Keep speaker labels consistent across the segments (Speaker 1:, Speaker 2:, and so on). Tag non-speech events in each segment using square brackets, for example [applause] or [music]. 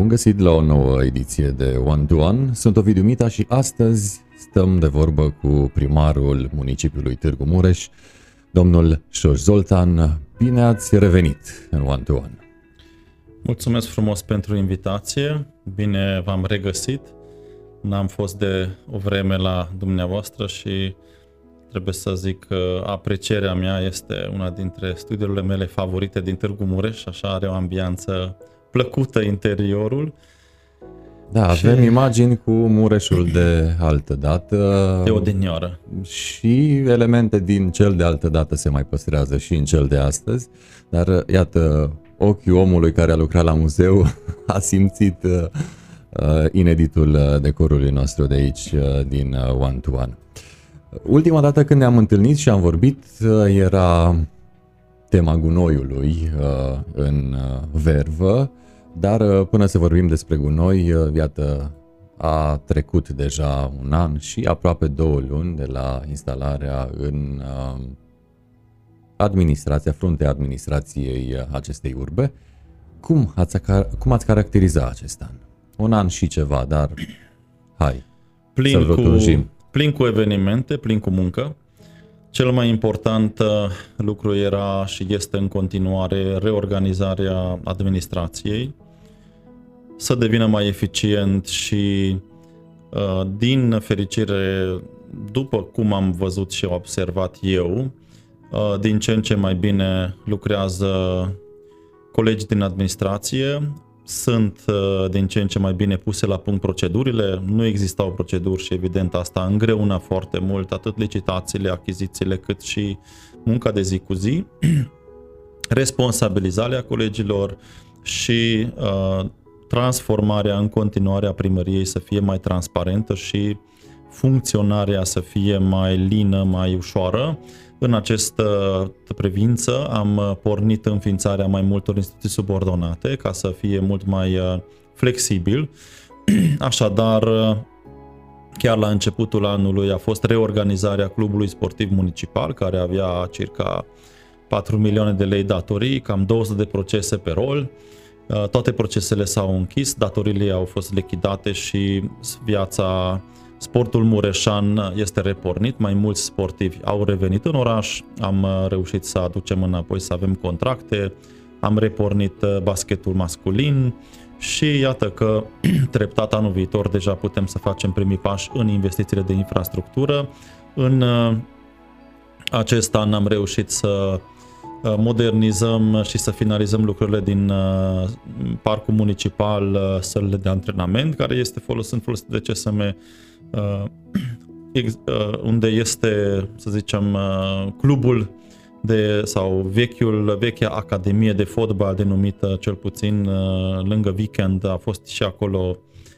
Speaker 1: Bun găsit la o nouă ediție de One to One. Sunt Ovidiu Mita și astăzi stăm de vorbă cu primarul municipiului Târgu Mureș, domnul Șoș Zoltan. Bine ați revenit în One to One.
Speaker 2: Mulțumesc frumos pentru invitație, bine v-am regăsit. N-am fost de o vreme la dumneavoastră și trebuie să zic că aprecierea mea este una dintre studiile mele favorite din Târgu Mureș, așa are o ambianță plăcută interiorul.
Speaker 1: Da, avem și... imagini cu Mureșul de altă dată.
Speaker 2: De odinioară.
Speaker 1: Și elemente din cel de altă dată se mai păstrează și în cel de astăzi. Dar iată, ochiul omului care a lucrat la muzeu [laughs] a simțit uh, ineditul decorului nostru de aici, uh, din uh, One to One. Ultima dată când ne-am întâlnit și am vorbit uh, era tema gunoiului uh, în uh, vervă, dar până să vorbim despre gunoi, iată, a trecut deja un an și aproape două luni de la instalarea în administrația, fruntea administrației acestei urbe. Cum ați, cum ați caracteriza acest an? Un an și ceva, dar hai,
Speaker 2: Plin să-l cu, plin cu evenimente, plin cu muncă. Cel mai important uh, lucru era și este în continuare reorganizarea administrației, să devină mai eficient și uh, din fericire, după cum am văzut și observat eu, uh, din ce în ce mai bine lucrează colegi din administrație, sunt uh, din ce în ce mai bine puse la punct procedurile, nu existau proceduri și evident asta îngreuna foarte mult atât licitațiile, achizițiile cât și munca de zi cu zi, [clears throat] responsabilizarea colegilor și uh, transformarea în continuare a primăriei să fie mai transparentă și funcționarea să fie mai lină, mai ușoară. În această privință am uh, pornit înființarea mai multor instituții subordonate ca să fie mult mai uh, flexibil. [clears throat] Așadar, uh, chiar la începutul anului a fost reorganizarea clubului sportiv municipal care avea circa 4 milioane de lei datorii, cam 200 de procese pe rol. Toate procesele s-au închis, datoriile au fost lichidate și viața Sportul mureșan este repornit, mai mulți sportivi au revenit în oraș, am uh, reușit să aducem înapoi să avem contracte, am repornit uh, basketul masculin și iată că [clears throat] treptat anul viitor deja putem să facem primii pași în investițiile de infrastructură. În uh, acest an am reușit să modernizăm și să finalizăm lucrurile din parcul municipal, sălile de antrenament, care este folosit, folosit de CSM Uh, uh, unde este, să zicem, uh, clubul de, sau vechiul, vechea academie de fotbal denumită cel puțin lângă weekend, a fost și acolo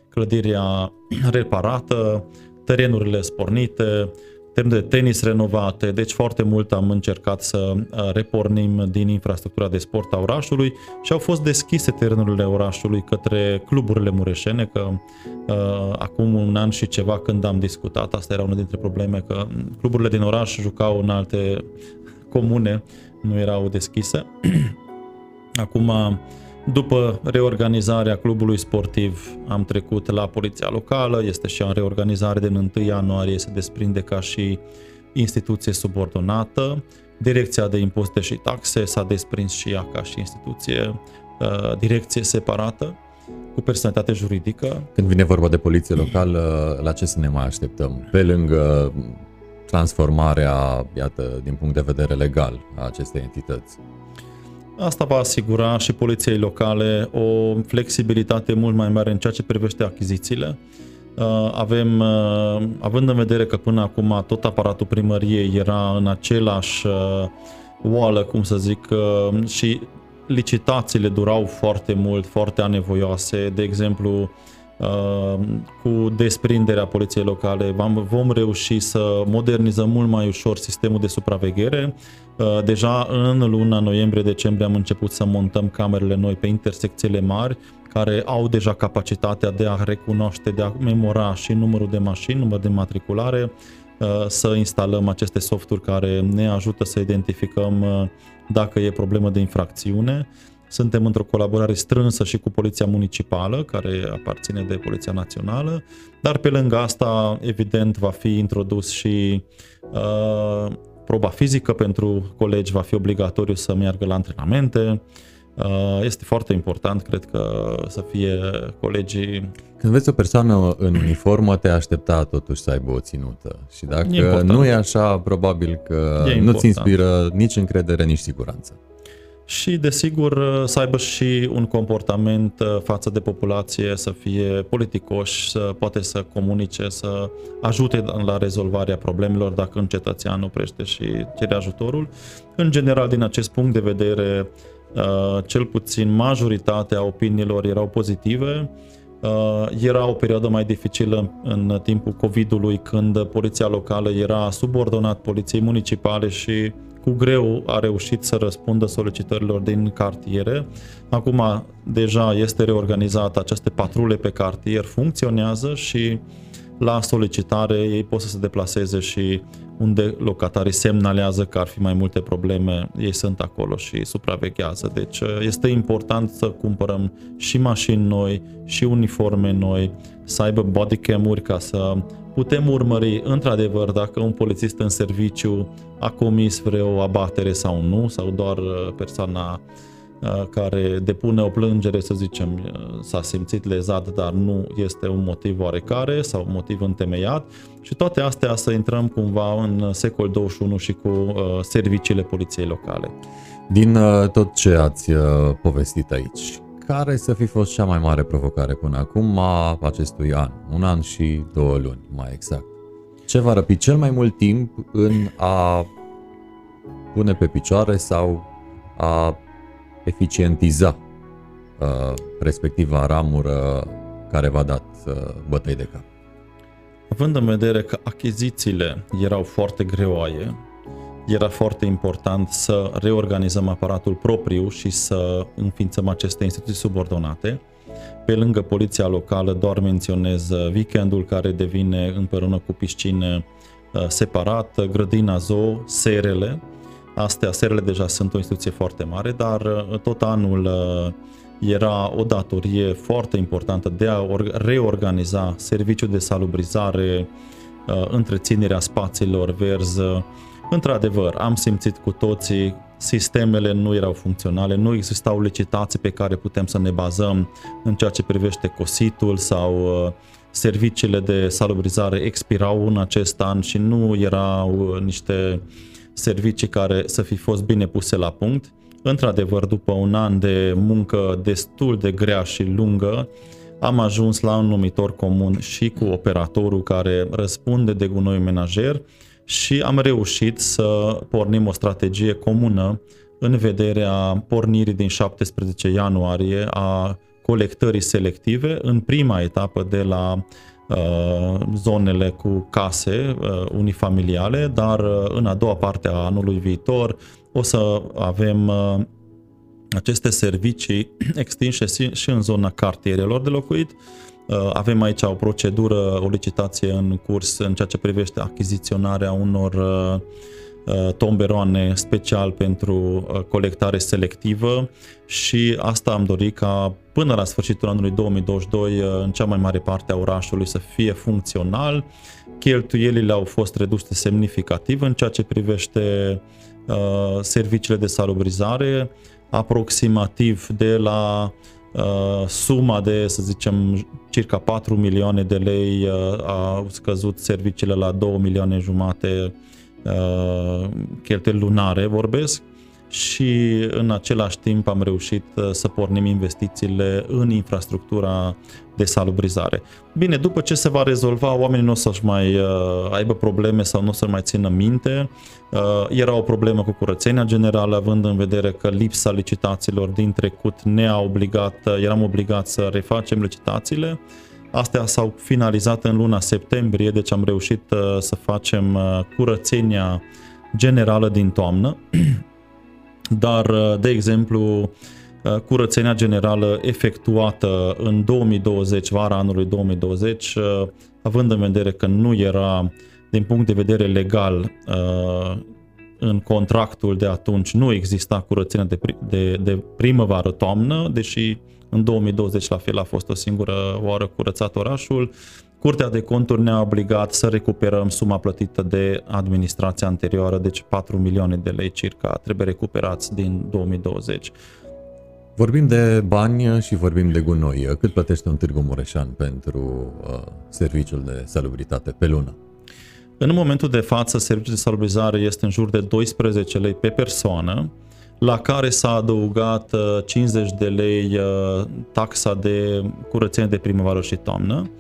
Speaker 2: clădirea reparată, terenurile spornite, termen de tenis renovate, deci foarte mult am încercat să uh, repornim din infrastructura de sport a orașului și au fost deschise terenurile orașului către cluburile mureșene, că uh, acum un an și ceva când am discutat, asta era una dintre probleme, că cluburile din oraș jucau în alte comune, nu erau deschise. [clears throat] acum după reorganizarea clubului sportiv am trecut la poliția locală, este și în reorganizare din 1 ianuarie, se desprinde ca și instituție subordonată. Direcția de impozite și taxe s-a desprins și ea ca și instituție, uh, direcție separată cu personalitate juridică.
Speaker 1: Când vine vorba de poliție locală, la ce să ne mai așteptăm? Pe lângă transformarea, iată, din punct de vedere legal a acestei entități.
Speaker 2: Asta va asigura și poliției locale o flexibilitate mult mai mare în ceea ce privește achizițiile. Uh, avem, uh, având în vedere că până acum tot aparatul primăriei era în același uh, oală, cum să zic, și licitațiile durau foarte mult, foarte anevoioase. De exemplu, cu desprinderea poliției locale vom reuși să modernizăm mult mai ușor sistemul de supraveghere. Deja în luna noiembrie-decembrie am început să montăm camerele noi pe intersecțiile mari, care au deja capacitatea de a recunoaște, de a memora și numărul de mașini, numărul de matriculare, să instalăm aceste softuri care ne ajută să identificăm dacă e problemă de infracțiune. Suntem într-o colaborare strânsă și cu Poliția Municipală, care aparține de Poliția Națională, dar pe lângă asta, evident, va fi introdus și uh, proba fizică pentru colegi, va fi obligatoriu să meargă la antrenamente, Uh, este foarte important, cred că să fie colegii...
Speaker 1: Când vezi o persoană în uniformă, te aștepta totuși să aibă o ținută. Și dacă e nu e așa, probabil că e nu-ți inspiră nici încredere, nici siguranță.
Speaker 2: Și, desigur, să aibă și un comportament uh, față de populație, să fie politicoși, să poate să comunice, să ajute la rezolvarea problemelor dacă un cetățean oprește și cere ajutorul. În general, din acest punct de vedere, Uh, cel puțin majoritatea opiniilor erau pozitive. Uh, era o perioadă mai dificilă în timpul COVID-ului când poliția locală era subordonat poliției municipale și cu greu a reușit să răspundă solicitărilor din cartiere. Acum deja este reorganizată aceste patrule pe cartier, funcționează și la solicitare ei pot să se deplaseze și unde locatarii semnalează că ar fi mai multe probleme, ei sunt acolo și supraveghează. Deci uh, este important să cumpărăm și mașini noi, și uniforme noi, să aibă bodycam-uri ca să putem urmări într-adevăr dacă un polițist în serviciu a comis vreo abatere sau nu, sau doar uh, persoana Uh, care depune o plângere, să zicem, uh, s-a simțit lezat, dar nu este un motiv oarecare sau un motiv întemeiat și toate astea să intrăm cumva în secol 21 și cu uh, serviciile poliției locale.
Speaker 1: Din tot ce ați povestit aici, care să fi fost cea mai mare provocare până acum a acestui an? Un an și două luni, mai exact. Ce va răpi cel mai mult timp în a pune pe picioare sau a eficientiza uh, respectiva ramură care v-a dat uh, bătăi de cap.
Speaker 2: Având în vedere că achizițiile erau foarte greoaie, era foarte important să reorganizăm aparatul propriu și să înființăm aceste instituții subordonate. Pe lângă poliția locală doar menționez weekendul care devine împreună cu piscine uh, separat, grădina zoo, serele, Astea, serele deja sunt o instituție foarte mare, dar uh, tot anul uh, era o datorie foarte importantă de a reorganiza serviciul de salubrizare, uh, întreținerea spațiilor verzi. Într-adevăr, am simțit cu toții, sistemele nu erau funcționale, nu existau licitații pe care putem să ne bazăm în ceea ce privește cositul sau serviciile de salubrizare expirau în acest an și nu erau niște uh, servicii care să fi fost bine puse la punct. Într-adevăr, după un an de muncă destul de grea și lungă, am ajuns la un numitor comun și cu operatorul care răspunde de gunoi menajer și am reușit să pornim o strategie comună în vederea pornirii din 17 ianuarie a colectării selective în prima etapă de la Uh, zonele cu case uh, unifamiliale, dar uh, în a doua parte a anului viitor o să avem aceste servicii [clears throat] extinse și în zona cartierelor de locuit. Avem aici o procedură, o licitație în curs în ceea ce privește achiziționarea unor tomberoane special pentru colectare selectivă și asta am dorit ca până la sfârșitul anului 2022 în cea mai mare parte a orașului să fie funcțional. Cheltuielile au fost reduse semnificativ în ceea ce privește uh, serviciile de salubrizare, aproximativ de la uh, suma de, să zicem, circa 4 milioane de lei uh, au scăzut serviciile la 2 milioane jumate uh, cheltuieli lunare, vorbesc și în același timp am reușit uh, să pornim investițiile în infrastructura de salubrizare. Bine, după ce se va rezolva, oamenii nu o să-și mai uh, aibă probleme sau nu o să mai țină minte. Uh, era o problemă cu curățenia generală, având în vedere că lipsa licitațiilor din trecut ne-a obligat, uh, eram obligați să refacem licitațiile. Astea s-au finalizat în luna septembrie, deci am reușit uh, să facem uh, curățenia generală din toamnă. [clears throat] dar, uh, de exemplu, uh, curățenia generală efectuată în 2020, vara anului 2020, uh, având în vedere că nu era din punct de vedere legal în contractul de atunci nu exista curățenia de, de, de primăvară-toamnă, deși în 2020 la fel a fost o singură oară curățat orașul. Curtea de conturi ne-a obligat să recuperăm suma plătită de administrația anterioară, deci 4 milioane de lei circa trebuie recuperați din 2020.
Speaker 1: Vorbim de bani și vorbim de gunoi. Cât plătește un Târgu Mureșan pentru uh, serviciul de salubritate pe lună?
Speaker 2: În momentul de față, serviciul de salubrizare este în jur de 12 lei pe persoană, la care s-a adăugat 50 uh, de lei uh, taxa de curățenie de primăvară și toamnă.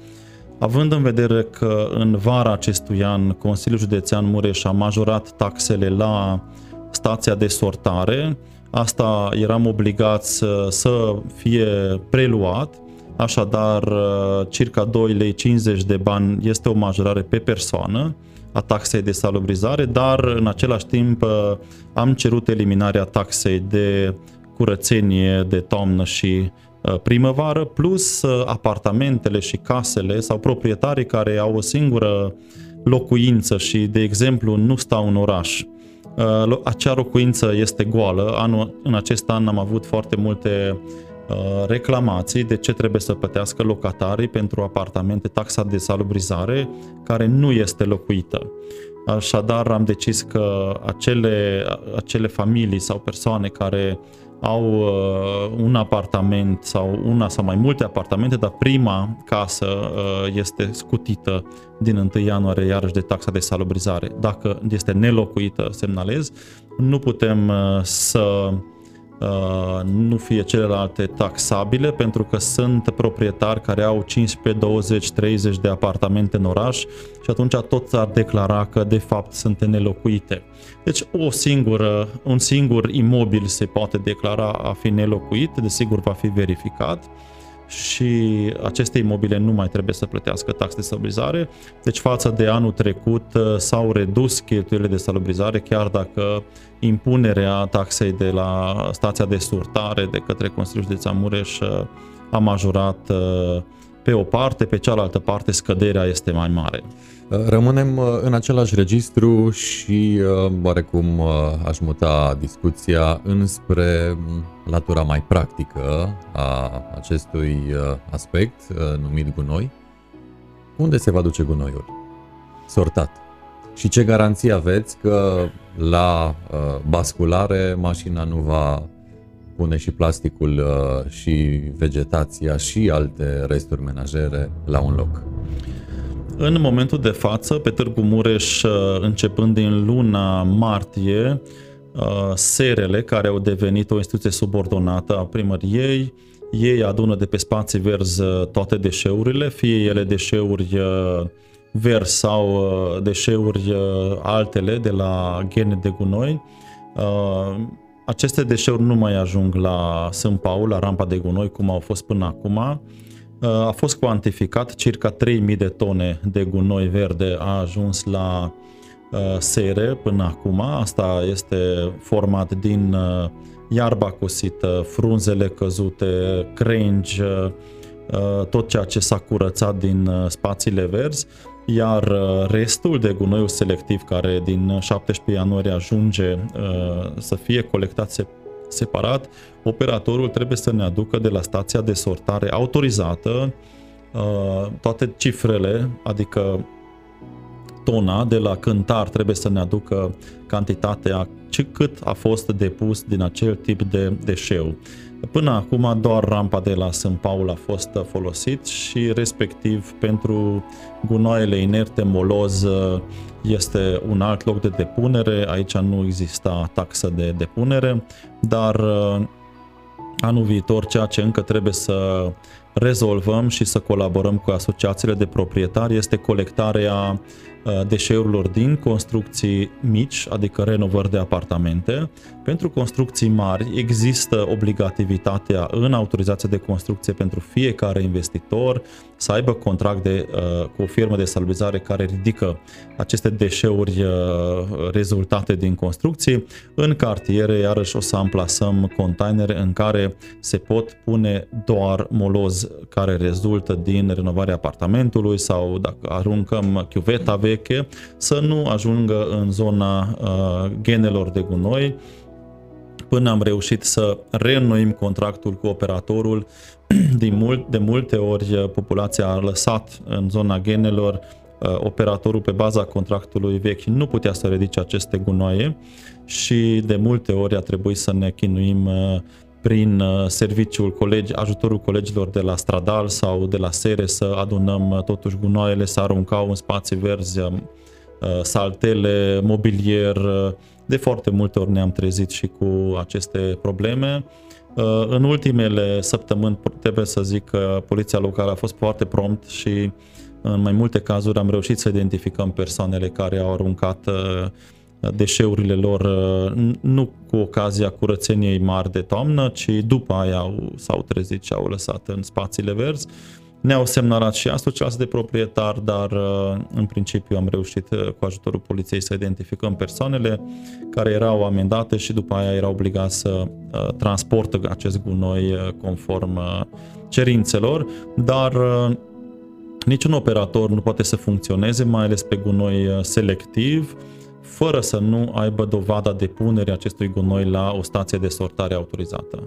Speaker 2: Având în vedere că în vara acestui an Consiliul Județean Mureș a majorat taxele la stația de sortare, asta eram obligați să, să fie preluat, așadar uh, circa 2 lei 50 de bani este o majorare pe persoană a taxei de salubrizare, dar în același timp uh, am cerut eliminarea taxei de curățenie de toamnă și uh, primăvară, plus uh, apartamentele și casele sau proprietarii care au o singură locuință și, de exemplu, nu stau în oraș. Acea locuință este goală. Anul, în acest an am avut foarte multe Uh, reclamații de ce trebuie să plătească locatarii pentru apartamente taxa de salubrizare care nu este locuită. Așadar am decis că acele, acele familii sau persoane care au uh, un apartament sau una sau mai multe apartamente, dar prima casă uh, este scutită din 1 ianuarie iarăși de taxa de salubrizare. Dacă este nelocuită, semnalez, nu putem uh, să Uh, nu fie celelalte taxabile, pentru că sunt proprietari care au 15, 20, 30 de apartamente în oraș și atunci tot ar declara că de fapt sunt nelocuite. Deci o singură, un singur imobil se poate declara a fi nelocuit, desigur va fi verificat și aceste imobile nu mai trebuie să plătească taxe de salubrizare. Deci față de anul trecut uh, s-au redus cheltuielile de salubrizare, chiar dacă impunerea taxei de la stația de surtare de către Consiliul Județean Mureș uh, a majorat uh, pe o parte, pe cealaltă parte scăderea este mai mare.
Speaker 1: Rămânem în același registru și oarecum aș muta discuția înspre latura mai practică a acestui aspect numit gunoi. Unde se va duce gunoiul? Sortat. Și ce garanție aveți că la basculare mașina nu va pune și plasticul și vegetația și alte resturi menajere la un loc?
Speaker 2: În momentul de față, pe Târgu Mureș, începând din luna martie, uh, serele care au devenit o instituție subordonată a primăriei, ei adună de pe spații verzi uh, toate deșeurile, fie ele deșeuri uh, verzi sau deșeuri altele de la gene de gunoi. Aceste deșeuri nu mai ajung la Sân Paul, la rampa de gunoi, cum au fost până acum a fost cuantificat, circa 3000 de tone de gunoi verde a ajuns la uh, sere până acum. Asta este format din uh, iarba cosită, frunzele căzute, crengi, uh, tot ceea ce s-a curățat din spațiile verzi, iar restul de gunoiul selectiv care din 17 ianuarie ajunge să fie colectat separat, operatorul trebuie să ne aducă de la stația de sortare autorizată uh, toate cifrele, adică tona de la cântar trebuie să ne aducă cantitatea ce cât a fost depus din acel tip de deșeu. Până acum doar rampa de la Sân Paul a fost folosit și respectiv pentru gunoaiele inerte moloz este un alt loc de depunere, aici nu exista taxă de depunere, dar anul viitor ceea ce încă trebuie să rezolvăm și să colaborăm cu asociațiile de proprietari este colectarea Uh, deșeurilor din construcții mici, adică renovări de apartamente. Pentru construcții mari există obligativitatea în autorizația de construcție pentru fiecare investitor să aibă contract de, uh, cu o firmă de salubrizare care ridică aceste deșeuri uh, rezultate din construcții. În cartiere, iarăși, o să amplasăm containere în care se pot pune doar moloz verzi care rezultă din renovarea apartamentului sau dacă aruncăm chiuveta veche, să nu ajungă în zona uh, genelor de gunoi, până am reușit să reînnoim contractul cu operatorul. [clears throat] De, mult, de multe ori uh, populația a lăsat în zona genelor uh, operatorul pe baza contractului vechi nu putea să ridice aceste gunoaie și de multe ori a trebuit să ne chinuim uh, prin serviciul colegi, ajutorul colegilor de la Stradal sau de la Sere să adunăm totuși gunoaiele, să aruncau în spații verzi saltele, mobilier, de foarte multe ori ne-am trezit și cu aceste probleme. Uh, în ultimele săptămâni trebuie să zic că poliția locală a fost foarte prompt și în mai multe cazuri am reușit să identificăm persoanele care au aruncat uh, deșeurile lor uh, nu cu ocazia curățeniei mari de toamnă, ci după aia au, s-au trezit și au lăsat în spațiile verzi. Ne-au semnalat și asociații de proprietari, dar uh, în principiu am reușit uh, cu ajutorul poliției să identificăm persoanele care erau amendate și după aia erau obligați să uh, transportă acest gunoi conform cerințelor, dar niciun operator nu poate să funcționeze, mai ales pe gunoi selectiv, fără să nu aibă dovada depunerii acestui gunoi la o stație de sortare autorizată.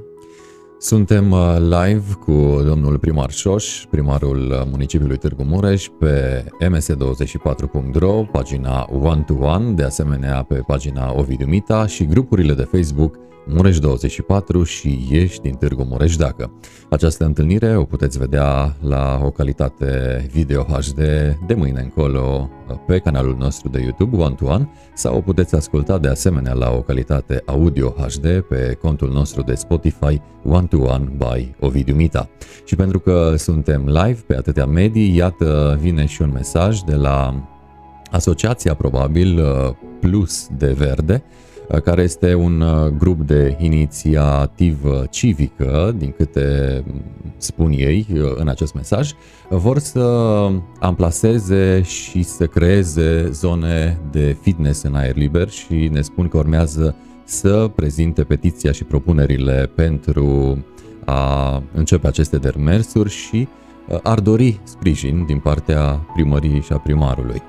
Speaker 1: Suntem uh, live cu domnul primar Șoș, primarul uh, municipiului Târgu Mureș, pe ms24.ro, pagina One to One, de asemenea pe pagina Ovidiu Mita și grupurile de Facebook Mureș24 și Ieși din Târgu Mureș dacă. Această întâlnire o puteți vedea la o calitate video HD de mâine încolo pe canalul nostru de YouTube One to One sau o puteți asculta de asemenea la o calitate audio HD pe contul nostru de Spotify One to One by Ovidiu Mita. Și pentru că suntem live pe atâtea medii, iată vine și un mesaj de la Asociația probabil Plus de Verde, Uh, care este un uh, grup de inițiativă civică, din câte spun ei uh, în acest mesaj, vor să amplaseze și să creeze zone de fitness în aer liber și ne spun că urmează să prezinte petiția și propunerile pentru a începe aceste demersuri și ar dori sprijin din partea primăriei și a primarului.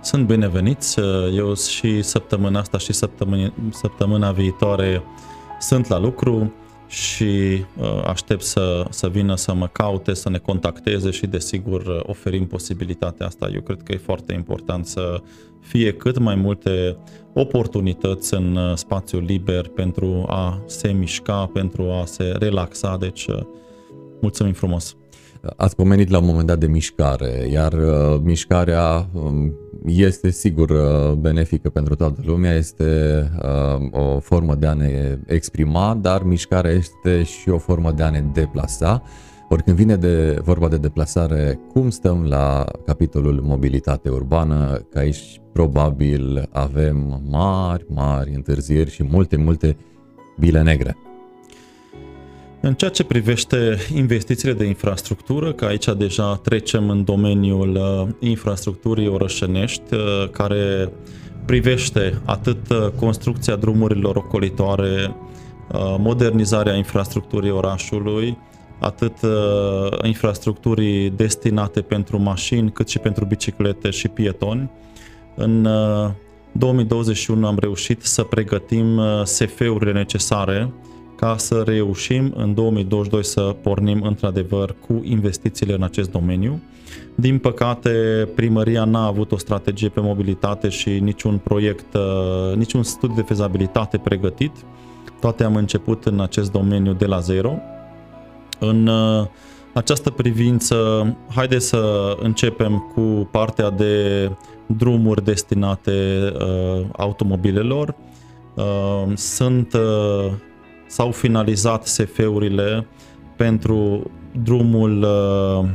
Speaker 2: Sunt bineveniți. Eu și săptămâna asta și săptămâna, săptămâna viitoare sunt la lucru și uh, aștept să, să vină să mă caute, să ne contacteze și desigur oferim posibilitatea asta. Eu cred că e foarte important să fie cât mai multe oportunități în uh, spațiul liber pentru a se mișca, pentru a se relaxa, deci uh, mulțumim frumos!
Speaker 1: Ați pomenit la un moment dat de mișcare, iar uh, mișcarea um, este sigur uh, benefică pentru toată lumea, este uh, o formă de a ne exprima, dar mișcarea este și o formă de a ne deplasa. Ori când vine de vorba de deplasare, cum stăm la capitolul mobilitate urbană, că aici probabil avem mari, mari întârzieri și multe, multe bile negre.
Speaker 2: În ceea ce privește investițiile de infrastructură, că aici deja trecem în domeniul uh, infrastructurii orășenești, uh, care privește atât uh, construcția drumurilor ocolitoare, modernizarea infrastructurii orașului, atât infrastructurii destinate pentru mașini, cât și pentru biciclete și pietoni. În 2021 am reușit să pregătim SF-urile necesare ca să reușim în 2022 să pornim într-adevăr cu investițiile în acest domeniu. Din păcate, primăria n-a avut o strategie pe mobilitate și niciun proiect, uh, niciun studiu de fezabilitate pregătit. Toate am început în acest domeniu de la zero. În uh, această privință, haideți să începem cu partea de drumuri destinate uh, automobilelor. Uh, sunt uh, s-au finalizat SF-urile pentru drumul uh,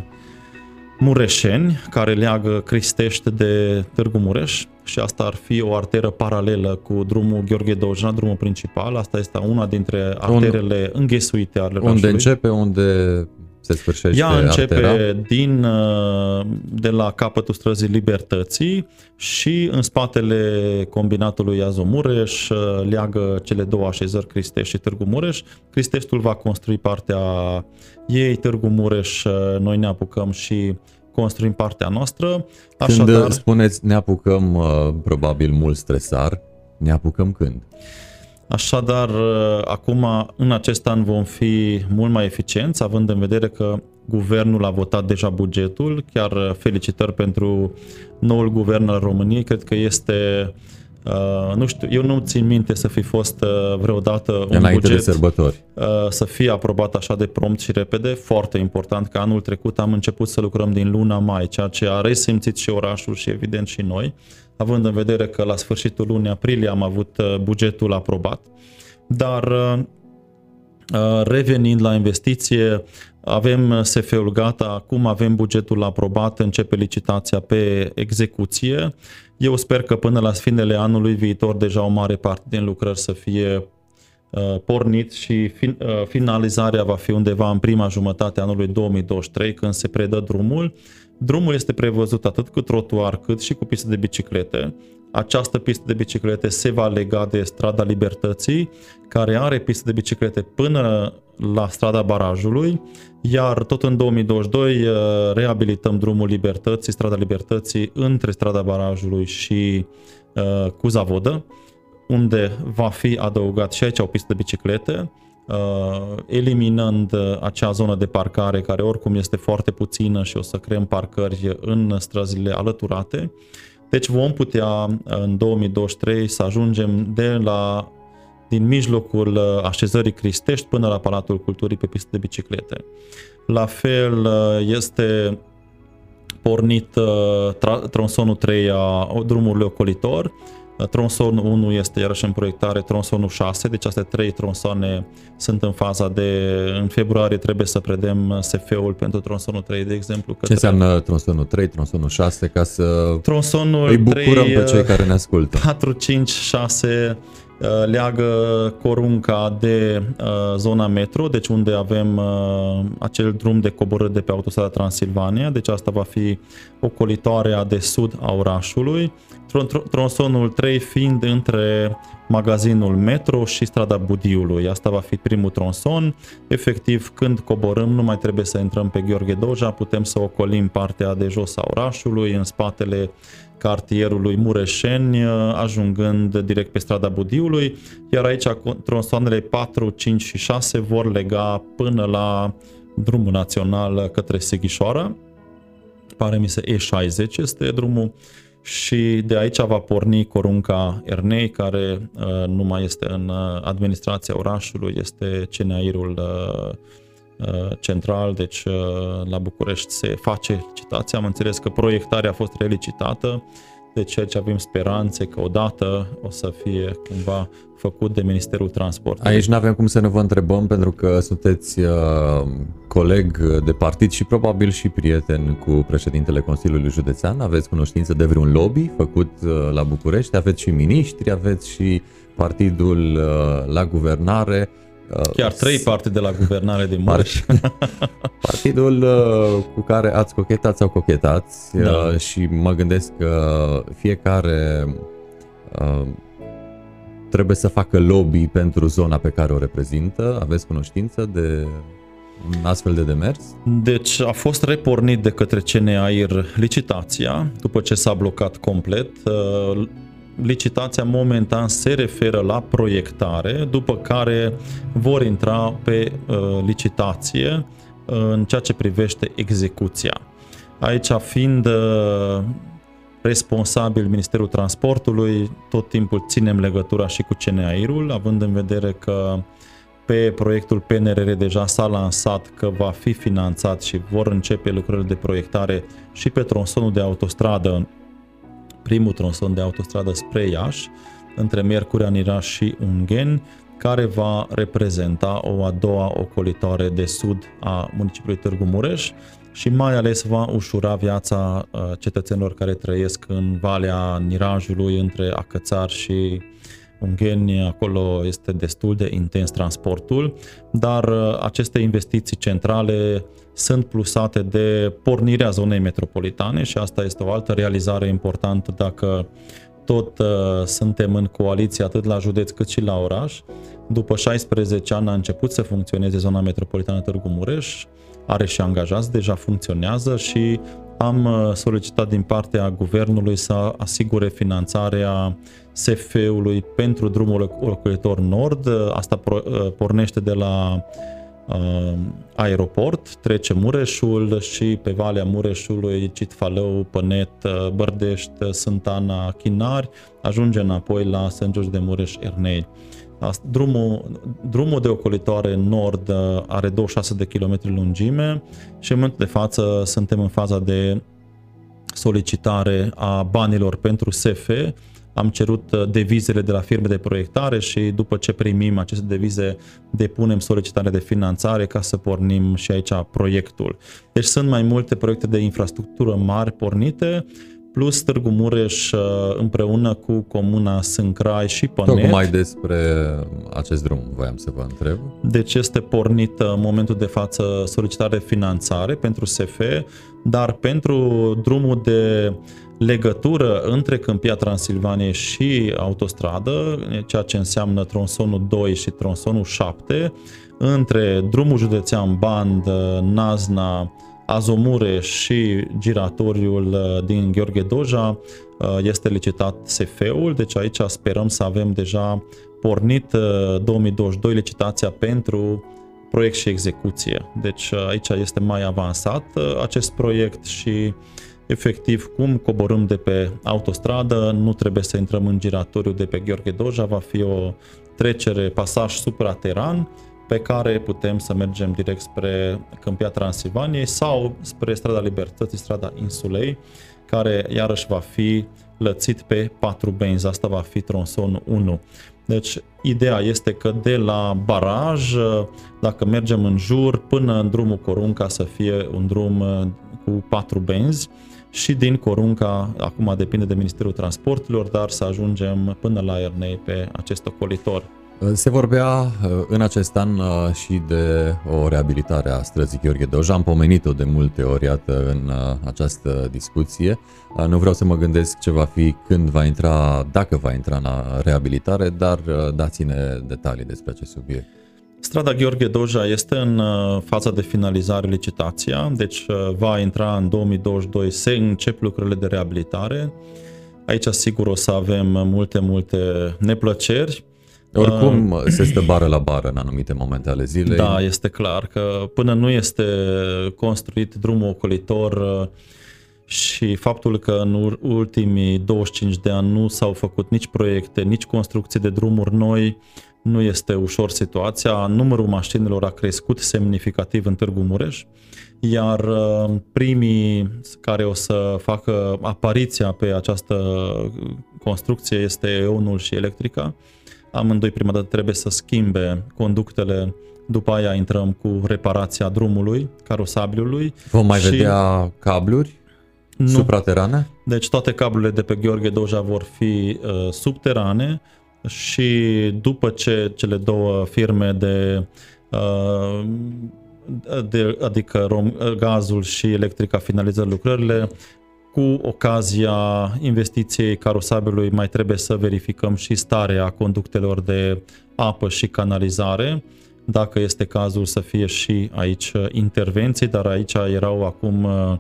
Speaker 2: Mureșeni, care leagă Cristești de Târgu Mureș și asta ar fi o arteră paralelă cu drumul Gheorghe Dojna, drumul principal. Asta este una dintre arterele înghesuite ale
Speaker 1: Unde începe, unde Se sfârșește
Speaker 2: Ea începe
Speaker 1: artera?
Speaker 2: din, uh, de la capătul străzii Libertății și în spatele combinatului Azomureș uh, leagă cele două așezări, Cristești și Târgu Mureș. Cristeștul va construi partea ei, Târgu Mureș, uh, noi ne apucăm și construim partea noastră.
Speaker 1: Așadar, când spuneți ne apucăm, probabil mult stresar, ne apucăm când?
Speaker 2: Așadar, acum, în acest an vom fi mult mai eficienți, având în vedere că guvernul a votat deja bugetul. Chiar felicitări pentru noul guvern al României. Cred că este Uh, nu știu, eu nu țin minte să fi fost uh, vreodată un
Speaker 1: Înainte
Speaker 2: buget
Speaker 1: de sărbători.
Speaker 2: Uh, să fie aprobat așa de prompt și repede. Foarte important că anul trecut am început să lucrăm din luna mai, ceea ce a resimțit și orașul și evident și noi, având în vedere că la sfârșitul lunii aprilie am avut uh, bugetul aprobat. Dar uh, uh revenind la investiție, avem SF-ul gata, acum avem bugetul aprobat, începe licitația pe execuție. Eu sper că până la finele anului viitor deja o mare parte din lucrări să fie uh, pornit și fin, uh, finalizarea va fi undeva în prima jumătate a anului 2023 când se predă drumul. Drumul este prevăzut atât cu trotuar cât și cu pistă de biciclete. Această pistă de biciclete se va lega de strada Libertății, care are pistă de biciclete până la strada barajului, iar tot în 2022 uh, reabilităm drumul Libertății, strada Libertății, între strada barajului și uh, Cuzavodă, unde va fi adăugat și aici o pistă de biciclete, uh, eliminând acea zonă de parcare care oricum este foarte puțină și o să creăm parcări în străzile alăturate. Deci vom putea în 2023 să ajungem de la din mijlocul uh, așezării Cristești până la Palatul Culturii pe pistă de biciclete. La fel uh, este pornit uh, tronsonul 3 a drumului ocolitor, Tronsonul 1 este iarăși în proiectare, tronsonul 6, deci astea trei tronsoane sunt în faza de, în februarie trebuie să predem SF-ul pentru tronsonul 3, de exemplu.
Speaker 1: Către... Ce înseamnă tronsonul 3, tronsonul 6, ca să
Speaker 2: tronsonul
Speaker 1: îi bucurăm 3, pe cei care ne ascultă?
Speaker 2: 4, 5, 6, Uh, leagă Corunca de uh, zona metro, deci unde avem uh, acel drum de coborâre de pe autostrada Transilvania, deci asta va fi ocolitoarea de sud a orașului. Tronsonul 3 fiind între magazinul Metro și strada Budiului. Asta va fi primul tronson. Efectiv, când coborâm, nu mai trebuie să intrăm pe Gheorghe Doja, putem să ocolim partea de jos a orașului, în spatele cartierului Mureșeni, ajungând direct pe strada Budiului, iar aici tronsoanele 4, 5 și 6 vor lega până la drumul național către Sighișoara. Pare mi se E60 este drumul și de aici va porni Corunca Ernei, care uh, nu mai este în uh, administrația orașului, este CNAIR-ul uh, uh, central, deci uh, la București se face licitația. Am înțeles că proiectarea a fost relicitată, deci aici avem speranțe că odată o să fie cumva făcut de Ministerul Transportului.
Speaker 1: Aici nu avem cum să ne vă întrebăm pentru că sunteți uh, coleg de partid și probabil și prieten cu președintele Consiliului Județean. Aveți cunoștință de vreun lobby făcut uh, la București, aveți și miniștri, aveți și partidul uh, la guvernare.
Speaker 2: Uh, Chiar trei partide la guvernare din Mureș. [laughs]
Speaker 1: Partidul uh, cu care ați cochetat sau cochetați da. Uh, și mă gândesc că fiecare trebuie să facă lobby pentru zona pe care o reprezintă. Aveți cunoștință de un astfel de demers?
Speaker 2: Deci a fost repornit de către CNAIR licitația după ce s-a blocat complet. Uh, licitația momentan se referă la proiectare, după care vor intra pe uh, licitație uh, în ceea ce privește execuția. Aici fiind responsabil Ministerul Transportului, tot timpul ținem legătura și cu CNAIR-ul, având în vedere că pe proiectul PNRR deja s-a lansat că va fi finanțat și vor începe lucrările de proiectare și pe tronsonul de autostradă, primul tronson de autostradă spre Iași, între Miercurea Niraș și Ungen, care va reprezenta o a doua ocolitoare de sud a municipiului Târgu Mureș și mai ales va ușura viața uh, cetățenilor care trăiesc în Valea Nirajului între Acățar și Ungheni, acolo este destul de intens transportul, dar uh, aceste investiții centrale sunt plusate de pornirea zonei metropolitane și asta este o altă realizare importantă dacă tot uh, suntem în coaliție atât la județ cât și la oraș. După 16 ani a început să funcționeze zona metropolitană Târgu Mureș, are și angajați, deja funcționează și am uh, solicitat din partea guvernului să asigure finanțarea SF-ului pentru drumul locuitor nord. Asta uh, pornește de la uh, aeroport, trece Mureșul și pe Valea Mureșului, Citfalău, Pănet, Bărdești, Sântana, Chinari, ajunge înapoi la Sân George de Mureș, Ernei. Drumul, drumul de ocolitoare nord are 26 de km lungime și în momentul de față suntem în faza de solicitare a banilor pentru SF. Am cerut devizele de la firme de proiectare și după ce primim aceste devize depunem solicitare de finanțare ca să pornim și aici proiectul. Deci sunt mai multe proiecte de infrastructură mari pornite plus Târgu Mureș uh, împreună cu comuna Sâncrai și Pănet.
Speaker 1: Tocmai despre acest drum voiam să vă întreb.
Speaker 2: Deci este pornit în momentul de față solicitare de finanțare pentru SF, dar pentru drumul de legătură între Câmpia Transilvaniei și autostradă, ceea ce înseamnă tronsonul 2 și tronsonul 7, între drumul județean Band, Nazna, Azomure și giratoriul uh, din Gheorghe Doja uh, este licitat SF-ul, deci aici sperăm să avem deja pornit 2022 uh, licitația pentru proiect și execuție. Deci aici este mai avansat acest proiect și efectiv cum coborâm de pe autostradă, nu trebuie să intrăm în giratoriu de pe Gheorghe Doja, va fi o trecere, pasaj suprateran, pe care putem să mergem direct spre Câmpia Transilvaniei sau spre strada Libertății, strada Insulei, care iarăși va fi lățit pe patru benzi. Asta va fi tronson 1. Deci, ideea este că de la baraj, dacă mergem în jur, până în drumul Corunca să fie un drum cu patru benzi și din Corunca, acum depinde de Ministerul Transporturilor, dar să ajungem până la Ernei pe acest ocolitor.
Speaker 1: Se vorbea uh, în acest an uh, și de o reabilitare a străzii Gheorghe Doja. Am pomenit-o de multe ori, iată, în uh, această discuție. Nu vreau să mă gândesc ce va fi când va intra, dacă va intra în reabilitare, dar dați-ne detalii despre acest subiect.
Speaker 2: Strada Gheorghe Doja este în faza de finalizare licitația, deci va intra în 2022, se încep lucrurile de reabilitare. Aici sigur o să avem multe, multe neplăceri,
Speaker 1: oricum uh, se stă bară la bară în anumite momente ale zilei.
Speaker 2: Da, este clar că până nu este construit drumul ocolitor uh, și faptul că în ultimii 25 de ani nu s-au făcut nici proiecte, nici construcții de drumuri noi, nu este ușor situația. Numărul mașinilor a crescut semnificativ în Târgu Mureș, iar uh, primii care o să facă apariția pe această construcție este EONul și Electrica amândoi prima dată trebuie să schimbe conductele, după aia intrăm cu reparația drumului, carosabilului.
Speaker 1: Vom mai și... vedea cabluri nu. supraterane?
Speaker 2: Deci toate cablurile de pe Gheorghe Doja vor fi uh, subterane și după ce cele două firme de uh, de, adică rom, gazul și electrica finalizează lucrările, cu ocazia investiției carosabilului mai trebuie să verificăm și starea conductelor de apă și canalizare, dacă este cazul să fie și aici intervenții, dar aici erau acum uh,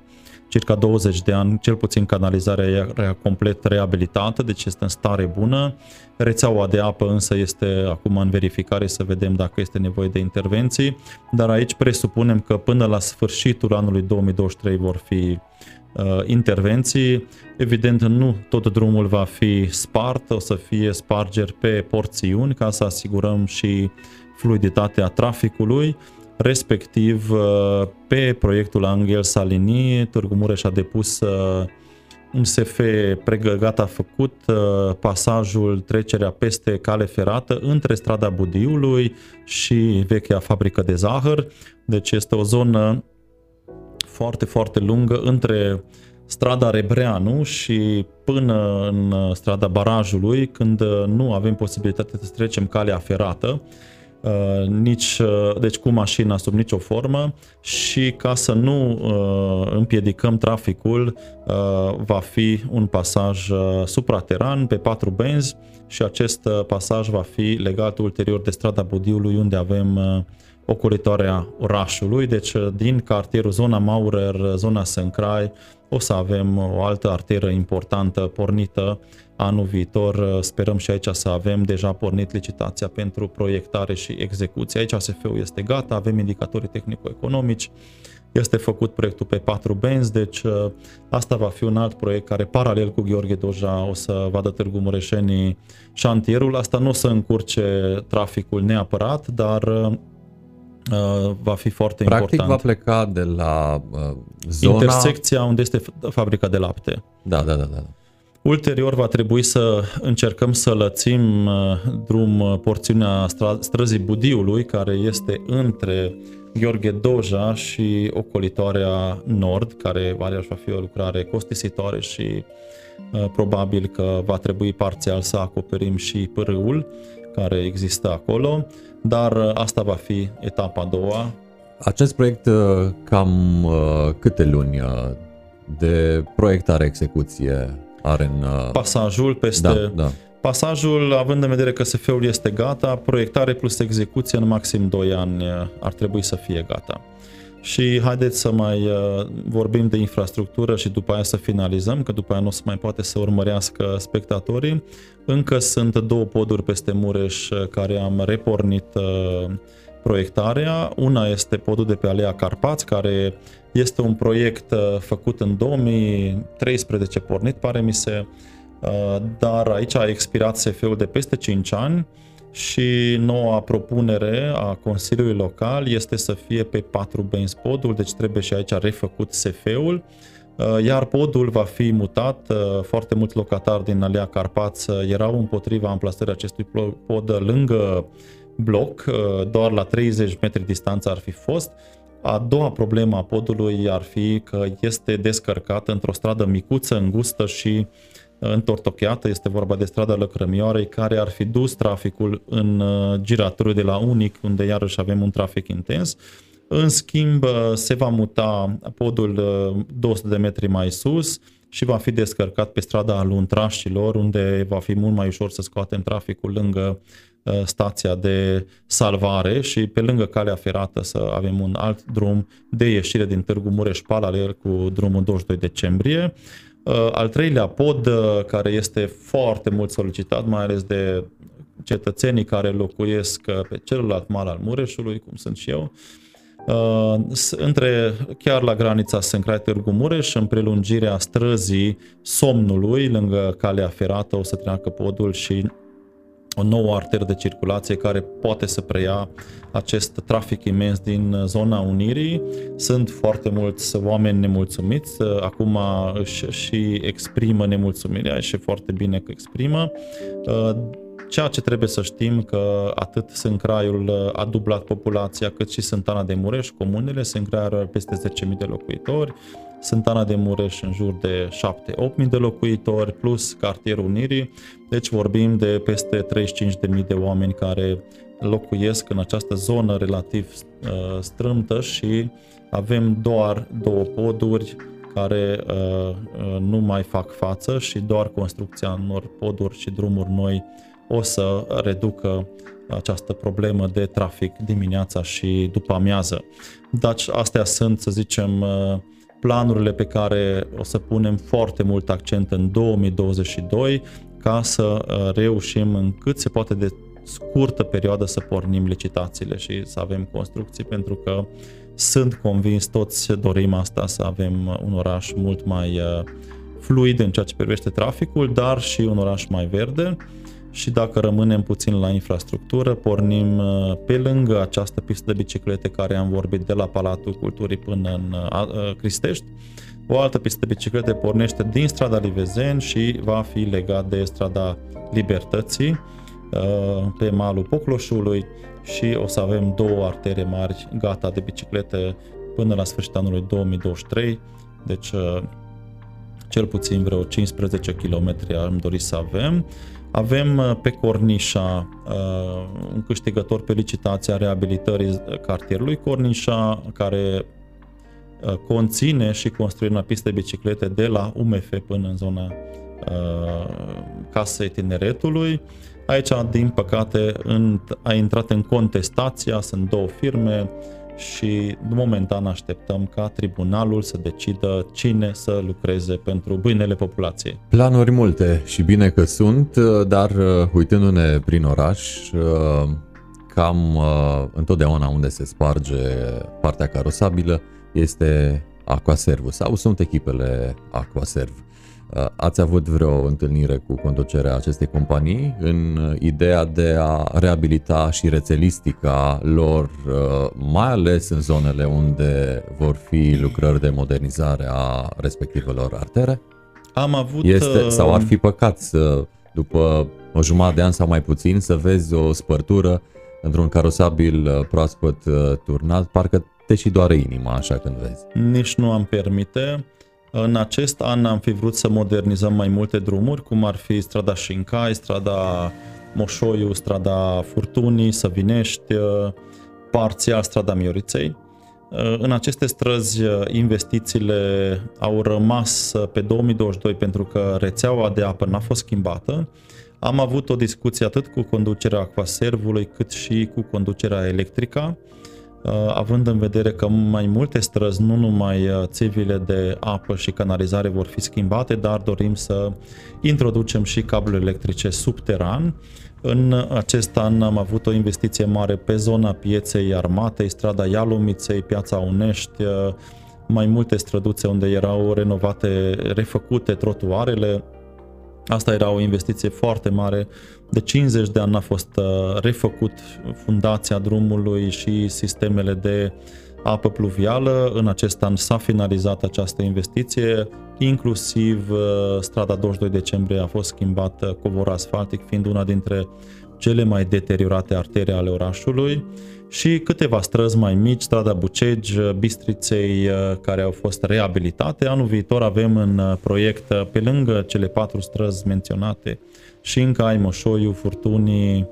Speaker 2: circa 20 de ani, cel puțin canalizarea era complet reabilitată, deci este în stare bună. Rețeaua de apă însă este acum în verificare să vedem dacă este nevoie de intervenții, dar aici presupunem că până la sfârșitul anului 2023 vor fi uh, intervenții. Evident, nu tot drumul va fi spart, o să fie spargeri pe porțiuni ca să asigurăm și fluiditatea traficului. Respectiv, uh, pe proiectul Angel Salini, Târgu Mureș a depus uh, un SF pregăgat făcut uh, pasajul trecerea peste cale ferată între strada Budiului și vechea fabrică de zahăr. Deci este o zonă foarte, foarte lungă între strada Rebreanu și până în strada Barajului, când nu avem posibilitatea să trecem calea ferată, Uh, nici, uh, deci cu mașina sub nicio formă și ca să nu uh, împiedicăm traficul va fi un pasaj suprateran pe patru benzi și acest pasaj va fi legat ulterior de strada Budiului unde avem ocolitoarea orașului, deci din cartierul zona Maurer, zona Sâncrai, o să avem o altă arteră importantă pornită anul viitor. Sperăm și aici să avem deja pornit licitația pentru proiectare și execuție. Aici ASF-ul este gata, avem indicatorii tehnico-economici, este făcut proiectul pe patru benzi, deci uh, asta va fi un alt proiect care paralel cu Gheorghe Doja o să vadă Târgu Mureșenii șantierul. Asta nu o să încurce traficul neapărat, dar uh, Uh, va fi foarte
Speaker 1: Practic
Speaker 2: important.
Speaker 1: va pleca de la uh, zona...
Speaker 2: Intersecția unde este fabrica de lapte.
Speaker 1: Da, da, da, da.
Speaker 2: Ulterior va trebui să încercăm să lățim uh, drum uh, porțiunea străzii Budiului, care este între Gheorghe Doja și ocolitoarea nord, care va fi o lucrare costisitoare și uh, probabil că va trebui parțial să acoperim și pârâul care există acolo, dar asta va fi etapa a doua.
Speaker 1: Acest proiect cam câte luni de proiectare, execuție are în...
Speaker 2: Pasajul peste...
Speaker 1: Da, da.
Speaker 2: Pasajul, având în vedere că SF-ul este gata, proiectare plus execuție în maxim 2 ani ar trebui să fie gata. Și haideți să mai vorbim de infrastructură și după aia să finalizăm, că după aia nu o să mai poate să urmărească spectatorii. Încă sunt două poduri peste Mureș care am repornit proiectarea. Una este podul de pe Alea Carpați, care este un proiect uh, făcut în 2013, pornit, pare mi se, uh, dar aici a expirat SF-ul de peste 5 ani și noua propunere a Consiliului Local este să fie pe 4 benzi podul, deci trebuie și aici refăcut SF-ul, uh, iar podul va fi mutat. Foarte mulți locatari din Alea Carpați erau împotriva amplasării acestui pod lângă bloc, doar la 30 metri distanță ar fi fost, a doua problemă a podului ar fi că este descărcat într-o stradă micuță, îngustă și uh, întortocheată, este vorba de strada Lăcrămioarei, care ar fi dus traficul în uh, giratoriu de la Unic, unde iarăși avem un trafic intens. În schimb, uh, se va muta podul 200 de metri mai sus și va fi descărcat pe strada Aluntrașilor, unde va fi mult mai ușor să scoatem traficul lângă Uh, stația de salvare și pe lângă calea ferată să avem un alt drum de ieșire din Târgu Mureș paralel cu drumul 22 decembrie. Uh, al treilea pod, uh, care este foarte mult solicitat, mai ales de cetățenii care locuiesc pe celălalt mal al Mureșului, cum sunt și eu, între chiar la granița Sâncrai Târgu Mureș, în prelungirea străzii Somnului, lângă calea ferată, o să treacă podul și o nouă arteră de circulație care poate să preia acest trafic imens din zona Unirii. Sunt foarte mulți oameni nemulțumiți, acum își și exprimă nemulțumirea și foarte bine că exprimă. Ceea ce trebuie să știm că atât Sâncraiul a dublat populația, cât și Sântana de Mureș, comunele, Sâncraiul are peste 10.000 de locuitori, Sântana de Mureș în jur de 7-8.000 de locuitori, plus cartierul Unirii, deci vorbim de peste 35.000 de oameni care locuiesc în această zonă relativ uh, strâmtă și avem doar două poduri care uh, uh, nu mai fac față și doar construcția unor poduri și drumuri noi o să reducă această problemă de trafic dimineața și după amiază. Deci astea sunt, să zicem, uh, planurile pe care o să punem foarte mult accent în 2022 ca să uh, reușim în cât se poate de scurtă perioadă să pornim licitațiile și să avem construcții pentru că sunt convins, toți dorim asta, să avem un oraș mult mai uh, fluid în ceea ce privește traficul, dar și un oraș mai verde și dacă rămânem puțin la infrastructură, pornim uh, pe lângă această pistă de biciclete care am vorbit de la Palatul Culturii până în uh, Cristești. O altă pistă de biciclete pornește din strada Livezen și va fi legat de strada Libertății uh, pe malul Pocloșului și o să avem două artere mari gata de biciclete până la sfârșitul anului 2023. Deci cel puțin vreo 15 km am dorit să avem. Avem uh, pe Cornișa uh, un câștigător pe licitația reabilitării cartierului Cornișa, care uh, conține și construirea piste de biciclete de la UMF până în zona Casei Tineretului. Aici, din păcate, în, a intrat în contestația, sunt două firme, și momentan așteptăm ca tribunalul să decidă cine să lucreze pentru băinele populației.
Speaker 1: Planuri multe și bine că sunt, dar uh, uitându-ne prin oraș, uh, cam uh, întotdeauna unde se sparge partea carosabilă este Aquaservu sau sunt echipele Aquaserv. Uh, ați avut vreo întâlnire cu conducerea acestei companii în ideea de a reabilita și rețelistica lor, uh, mai ales în zonele unde vor fi lucrări de modernizare a respectivelor artere?
Speaker 2: Am avut...
Speaker 1: Este, uh, sau ar fi păcat să, după o jumătate de an sau mai puțin, să vezi o spărtură într-un carosabil proaspăt turnat, parcă te și doare inima așa când vezi.
Speaker 2: Nici nu am permite. În acest an am fi vrut să modernizăm mai multe drumuri, cum ar fi strada Șincai, strada Moșoiu, strada Furtunii, Săvinești, parțial strada Mioriței. În aceste străzi investițiile au rămas pe 2022 pentru că rețeaua de apă n-a fost schimbată. Am avut o discuție atât cu conducerea Aquaservului cât și cu conducerea electrică Uh, având în vedere că mai multe străzi, nu numai uh, țevile de apă și canalizare vor fi schimbate, dar dorim să introducem și cabluri electrice subteran. În acest an am avut o investiție mare pe zona pieței armatei, strada Ialomiței, piața Unești, uh, mai multe străduțe unde erau renovate, refăcute trotuarele, Asta era o investiție foarte mare. De 50 de ani a fost uh, refăcut fundația drumului și sistemele de apă pluvială. În acest an s-a finalizat această investiție, inclusiv uh, strada 22 decembrie a fost schimbată covor asfaltic, fiind una dintre cele mai deteriorate artere ale orașului și câteva străzi mai mici, strada Bucegi, Bistriței, uh, care au fost reabilitate. Anul viitor avem în uh, proiect, uh, pe lângă cele patru străzi menționate, Șincai, Moșoiu, Furtunii,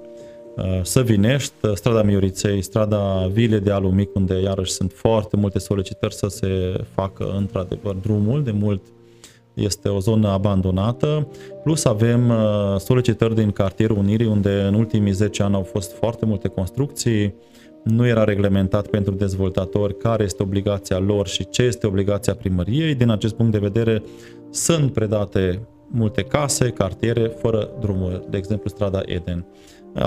Speaker 2: Săvinești, strada Mioriței, strada Vile de Alumic, unde iarăși sunt foarte multe solicitări să se facă într-adevăr drumul, de mult este o zonă abandonată, plus avem solicitări din cartierul Unirii, unde în ultimii 10 ani au fost foarte multe construcții, nu era reglementat pentru dezvoltatori care este obligația lor și ce este obligația primăriei. Din acest punct de vedere, sunt predate multe case, cartiere, fără drumuri, de exemplu strada Eden.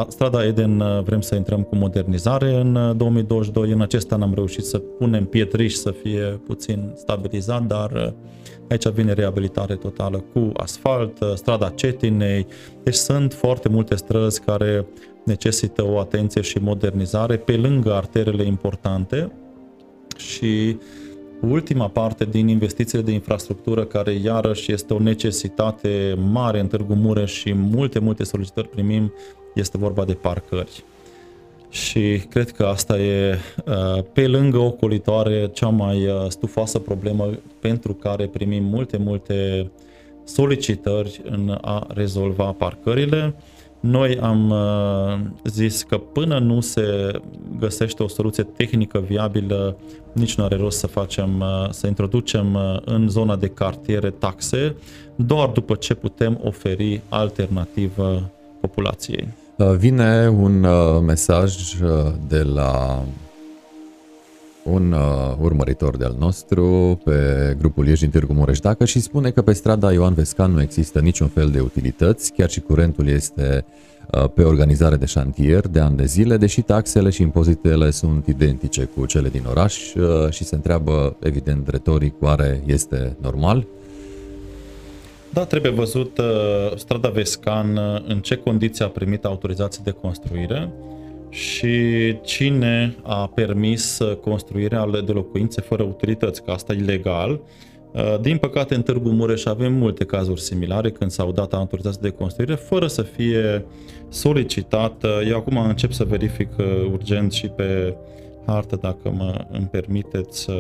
Speaker 2: Strada Eden vrem să intrăm cu modernizare în 2022. În acest an am reușit să punem pietriș să fie puțin stabilizat, dar aici vine reabilitare totală cu asfalt, strada Cetinei. Deci sunt foarte multe străzi care necesită o atenție și modernizare pe lângă arterele importante și ultima parte din investițiile de infrastructură care iarăși este o necesitate mare în Târgu Mureș și multe, multe solicitări primim, este vorba de parcări. Și cred că asta e, uh, pe lângă ocolitoare, cea mai uh, stufoasă problemă pentru care primim multe, multe solicitări în a rezolva parcările. Noi am uh, zis că până nu se găsește o soluție tehnică viabilă, nici nu are rost să facem, uh, să introducem uh, în zona de cartiere taxe, doar după ce putem oferi alternativă populației.
Speaker 1: Vine un mesaj de la un uh, urmăritor de-al nostru pe grupul Ieși din Târgu Mureș Dacă și spune că pe strada Ioan Vescan nu există niciun fel de utilități, chiar și curentul este uh, pe organizare de șantier de ani de zile, deși taxele și impozitele sunt identice cu cele din oraș uh, și se întreabă, evident, retoric, oare este normal?
Speaker 2: Da, trebuie văzut uh, strada Vescan uh, în ce condiții a primit autorizație de construire și cine a permis construirea de locuințe fără utilități, că asta e ilegal. Uh, din păcate, în Târgu Mureș avem multe cazuri similare când s-au dat autorizații de construire fără să fie solicitată. Eu acum încep să verific uh, urgent și pe hartă, dacă mă îmi permiteți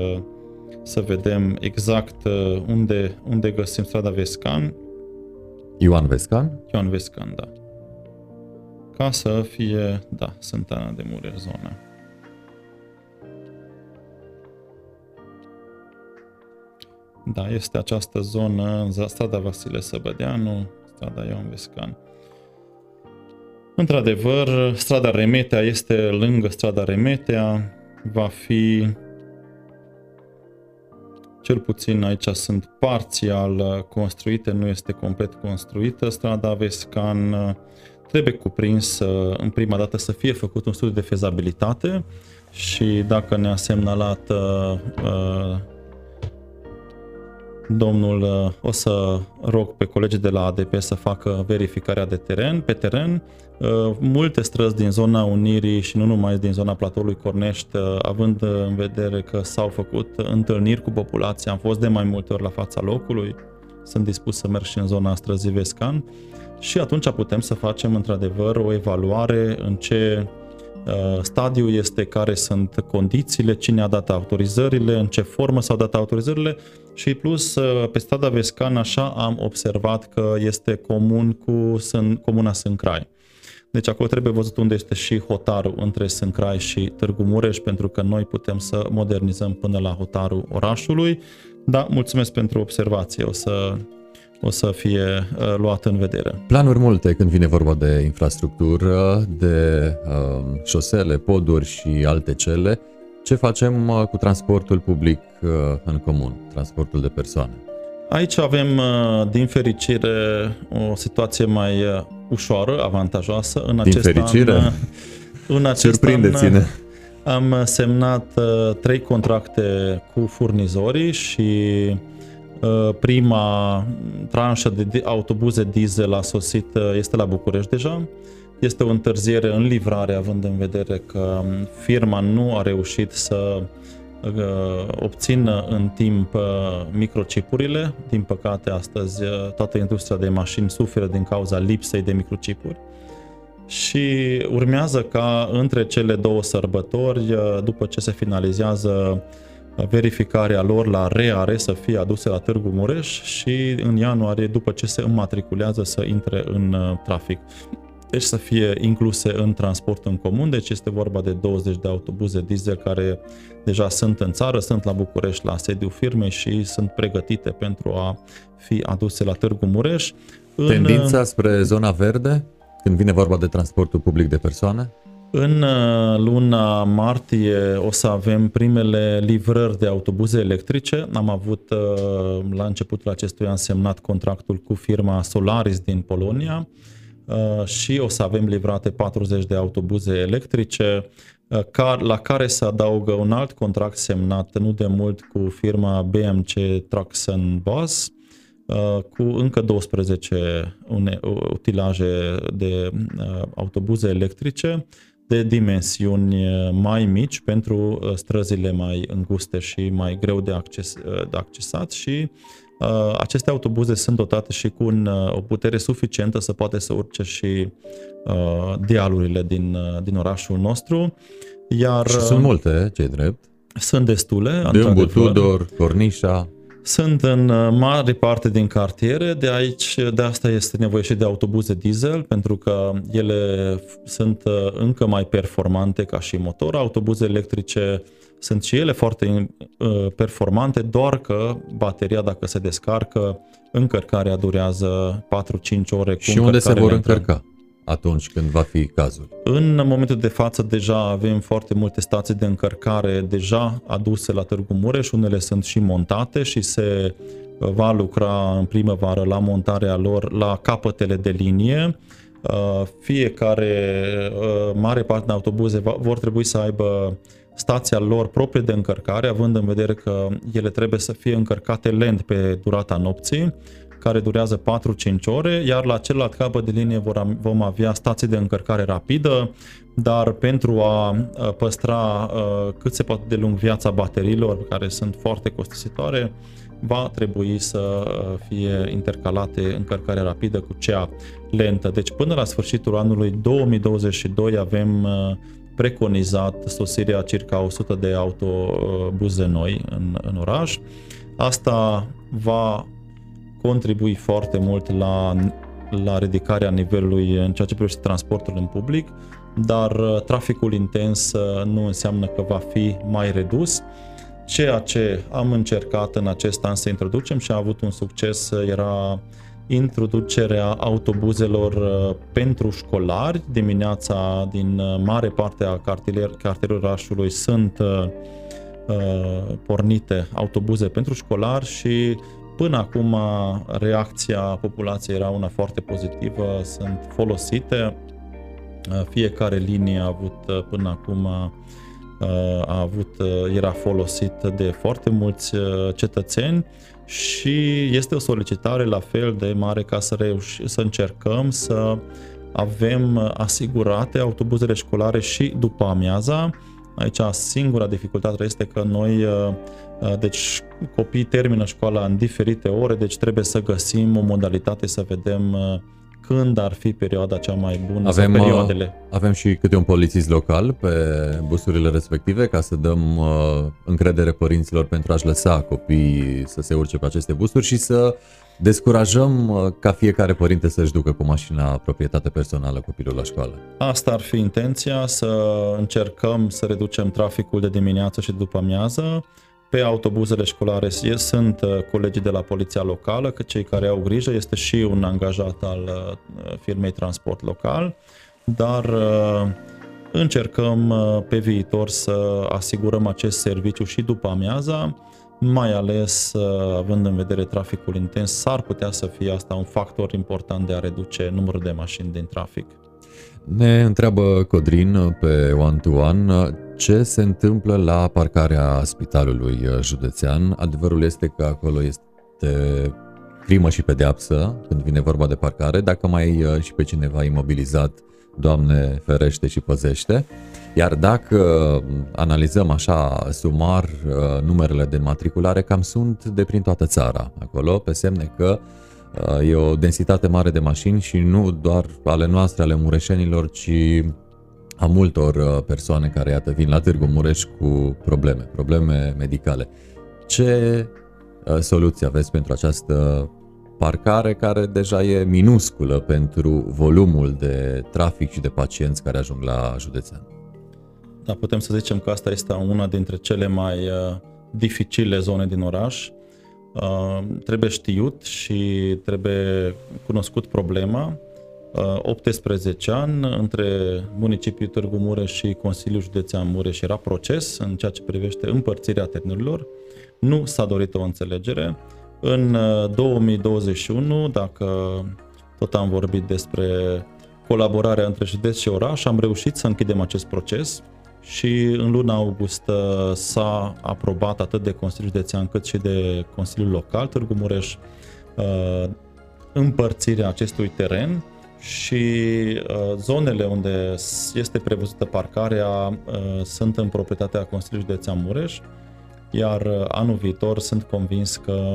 Speaker 2: să să vedem exact uh, unde, unde găsim strada Vescan.
Speaker 1: Ioan Vescan?
Speaker 2: Ioan Vescan, da. Ca să fie, da, Sântana de Mureș zona. Da, este această zonă, strada Vasile Săbădeanu, strada Ioan Vescan. Într-adevăr, strada Remetea este lângă strada Remetea, va fi cel puțin aici sunt parțial construite, nu este complet construită. Strada Vescan trebuie cuprins în prima dată să fie făcut un studiu de fezabilitate și dacă ne-a semnalat uh, domnul, uh, o să rog pe colegii de la ADP să facă verificarea de teren, pe teren. Uh, multe străzi din zona Unirii și nu numai din zona platoului Cornești, uh, având în vedere că s-au făcut întâlniri cu populația, am fost de mai multe ori la fața locului, sunt dispus să merg și în zona străzii Vescan și atunci putem să facem într-adevăr o evaluare în ce Uh, stadiu este care sunt condițiile, cine a dat autorizările, în ce formă s-au dat autorizările și plus uh, pe strada Vescan așa am observat că este comun cu Sân, comuna Sâncrai. Deci acolo trebuie văzut unde este și hotarul între Sâncrai și Târgu Mureș pentru că noi putem să modernizăm până la hotarul orașului. Da, mulțumesc pentru observație. O să o să fie uh, luat în vedere.
Speaker 1: Planuri multe când vine vorba de infrastructură, de uh, șosele, poduri și alte cele. Ce facem uh, cu transportul public uh, în comun, transportul de persoane?
Speaker 2: Aici avem, uh, din fericire, o situație mai uh, ușoară, avantajoasă.
Speaker 1: În din acest fericire? An, în acest Surprindeți-ne!
Speaker 2: An, am semnat uh, trei contracte cu furnizorii și Uh, prima tranșă de autobuze diesel a sosit, uh, este la București deja. Este o întârziere în livrare, având în vedere că um, firma nu a reușit să uh, obțină în timp microchipurile. Din păcate, astăzi toată industria de mașini suferă din cauza lipsei de microchipuri. Și urmează ca între cele două sărbători, după ce se finalizează verificarea lor la reare să fie aduse la Târgu Mureș și în ianuarie, după ce se înmatriculează, să intre în uh, trafic. Deci să fie incluse în transport în comun, deci este vorba de 20 de autobuze diesel care deja sunt în țară, sunt la București la sediu firmei și sunt pregătite pentru a fi aduse la Târgu Mureș.
Speaker 1: Tendința în... spre zona verde când vine vorba de transportul public de persoane?
Speaker 2: În uh, luna martie o să avem primele livrări de autobuze electrice. Am avut uh, la începutul acestui an semnat contractul cu firma Solaris din Polonia uh, și o să avem livrate 40 de autobuze electrice la care se adaugă un alt contract semnat nu de mult cu firma BMC Trucks and Bus cu încă 12 utilaje de autobuze electrice de dimensiuni uh, mai mici pentru uh, străzile mai înguste și mai greu de, acces, uh, de accesat și uh, aceste autobuze sunt dotate și cu un, o putere suficientă să poate să urce și uh, dealurile din, uh, din orașul nostru. Iar,
Speaker 1: și sunt multe, ce drept.
Speaker 2: Sunt destule.
Speaker 1: Dâmbu, Tudor, Cornișa.
Speaker 2: Sunt în uh, mare parte din cartiere, de aici, de asta este nevoie și de autobuze diesel, pentru că ele sunt uh, încă mai performante ca și motor. Autobuze electrice sunt și ele foarte uh, performante, doar că bateria, dacă se descarcă, încărcarea durează 4-5 ore. Cu
Speaker 1: și unde se vor încărca? Atunci când va fi cazul?
Speaker 2: În momentul de față deja avem foarte multe stații de încărcare deja aduse la Târgu Mureș, unele sunt și montate și se uh, va lucra în primăvară la montarea lor la capătele de linie. Uh, fiecare uh, mare parte de autobuze vor trebui să aibă stația lor proprie de încărcare, având în vedere că ele trebuie să fie încărcate lent pe durata nopții care durează 4-5 ore, iar la celălalt capăt de linie vom avea stații de încărcare rapidă, dar pentru a păstra cât se poate de lung viața bateriilor, care sunt foarte costisitoare, va trebui să fie intercalate încărcarea rapidă cu cea lentă. Deci până la sfârșitul anului 2022 avem preconizat sosirea circa 100 de autobuze noi în, în oraș. Asta va contribui foarte mult la, la ridicarea nivelului în ceea ce privește transportul în public, dar uh, traficul intens uh, nu înseamnă că va fi mai redus. Ceea ce am încercat în acest an să introducem și a avut un succes uh, era introducerea autobuzelor pentru școlari. Dimineața din mare parte a cartierului orașului sunt pornite autobuze pentru școlari și Până acum reacția populației era una foarte pozitivă, sunt folosite. Fiecare linie a avut până acum a avut, era folosit de foarte mulți cetățeni și este o solicitare la fel de mare ca să, reuși, să încercăm să avem asigurate autobuzele școlare și după amiaza. Aici singura dificultate este că noi Uh, deci copiii termină școala în diferite ore, deci trebuie să găsim o modalitate să vedem uh, când ar fi perioada cea mai bună
Speaker 1: avem,
Speaker 2: sau perioadele.
Speaker 1: Uh, avem și câte un polițist local pe busurile respective ca să dăm uh, încredere părinților pentru a-și lăsa copiii să se urce pe aceste busuri și să descurajăm uh, ca fiecare părinte să-și ducă cu mașina proprietate personală copilul la școală.
Speaker 2: Asta ar fi intenția, să încercăm să reducem traficul de dimineață și după amiază, pe autobuzele școlare sunt uh, colegii de la poliția locală, că cei care au grijă este și un angajat al uh, firmei transport local, dar uh, încercăm pe viitor să asigurăm acest serviciu și după amiaza, mai ales având în vedere traficul intens, s-ar putea să fie asta un factor important de a reduce numărul de mașini din trafic.
Speaker 1: Ne întreabă Codrin pe One to One ce se întâmplă la parcarea spitalului uh, județean. Adevărul este că acolo este crimă și pedeapsă când vine vorba de parcare. Dacă mai e uh, și pe cineva imobilizat, Doamne ferește și păzește. Iar dacă analizăm așa sumar uh, numerele de matriculare, cam sunt de prin toată țara acolo, pe semne că e o densitate mare de mașini și nu doar ale noastre, ale mureșenilor, ci a multor uh, persoane care, iată, vin la Târgu Mureș cu probleme, probleme medicale. Ce uh, soluție aveți pentru această parcare care deja e minusculă pentru volumul de trafic și de pacienți care ajung la județean?
Speaker 2: Da, putem să zicem că asta este una dintre cele mai uh, dificile zone din oraș. Uh, trebuie știut și trebuie cunoscut problema 18 uh, ani între municipiul Târgu Mureș și Consiliul Județean Mureș era proces în ceea ce privește împărțirea terenurilor. Nu s-a dorit o înțelegere. În 2021, uh, dacă tot am vorbit despre colaborarea între județ și oraș, am reușit să închidem acest proces și în luna august uh, s-a aprobat atât de Consiliul Județean cât și de Consiliul Local Târgu Mureș împărțirea acestui teren și uh, zonele unde este prevăzută parcarea uh, sunt în proprietatea Consiliului Județean Mureș, iar uh, anul viitor sunt convins că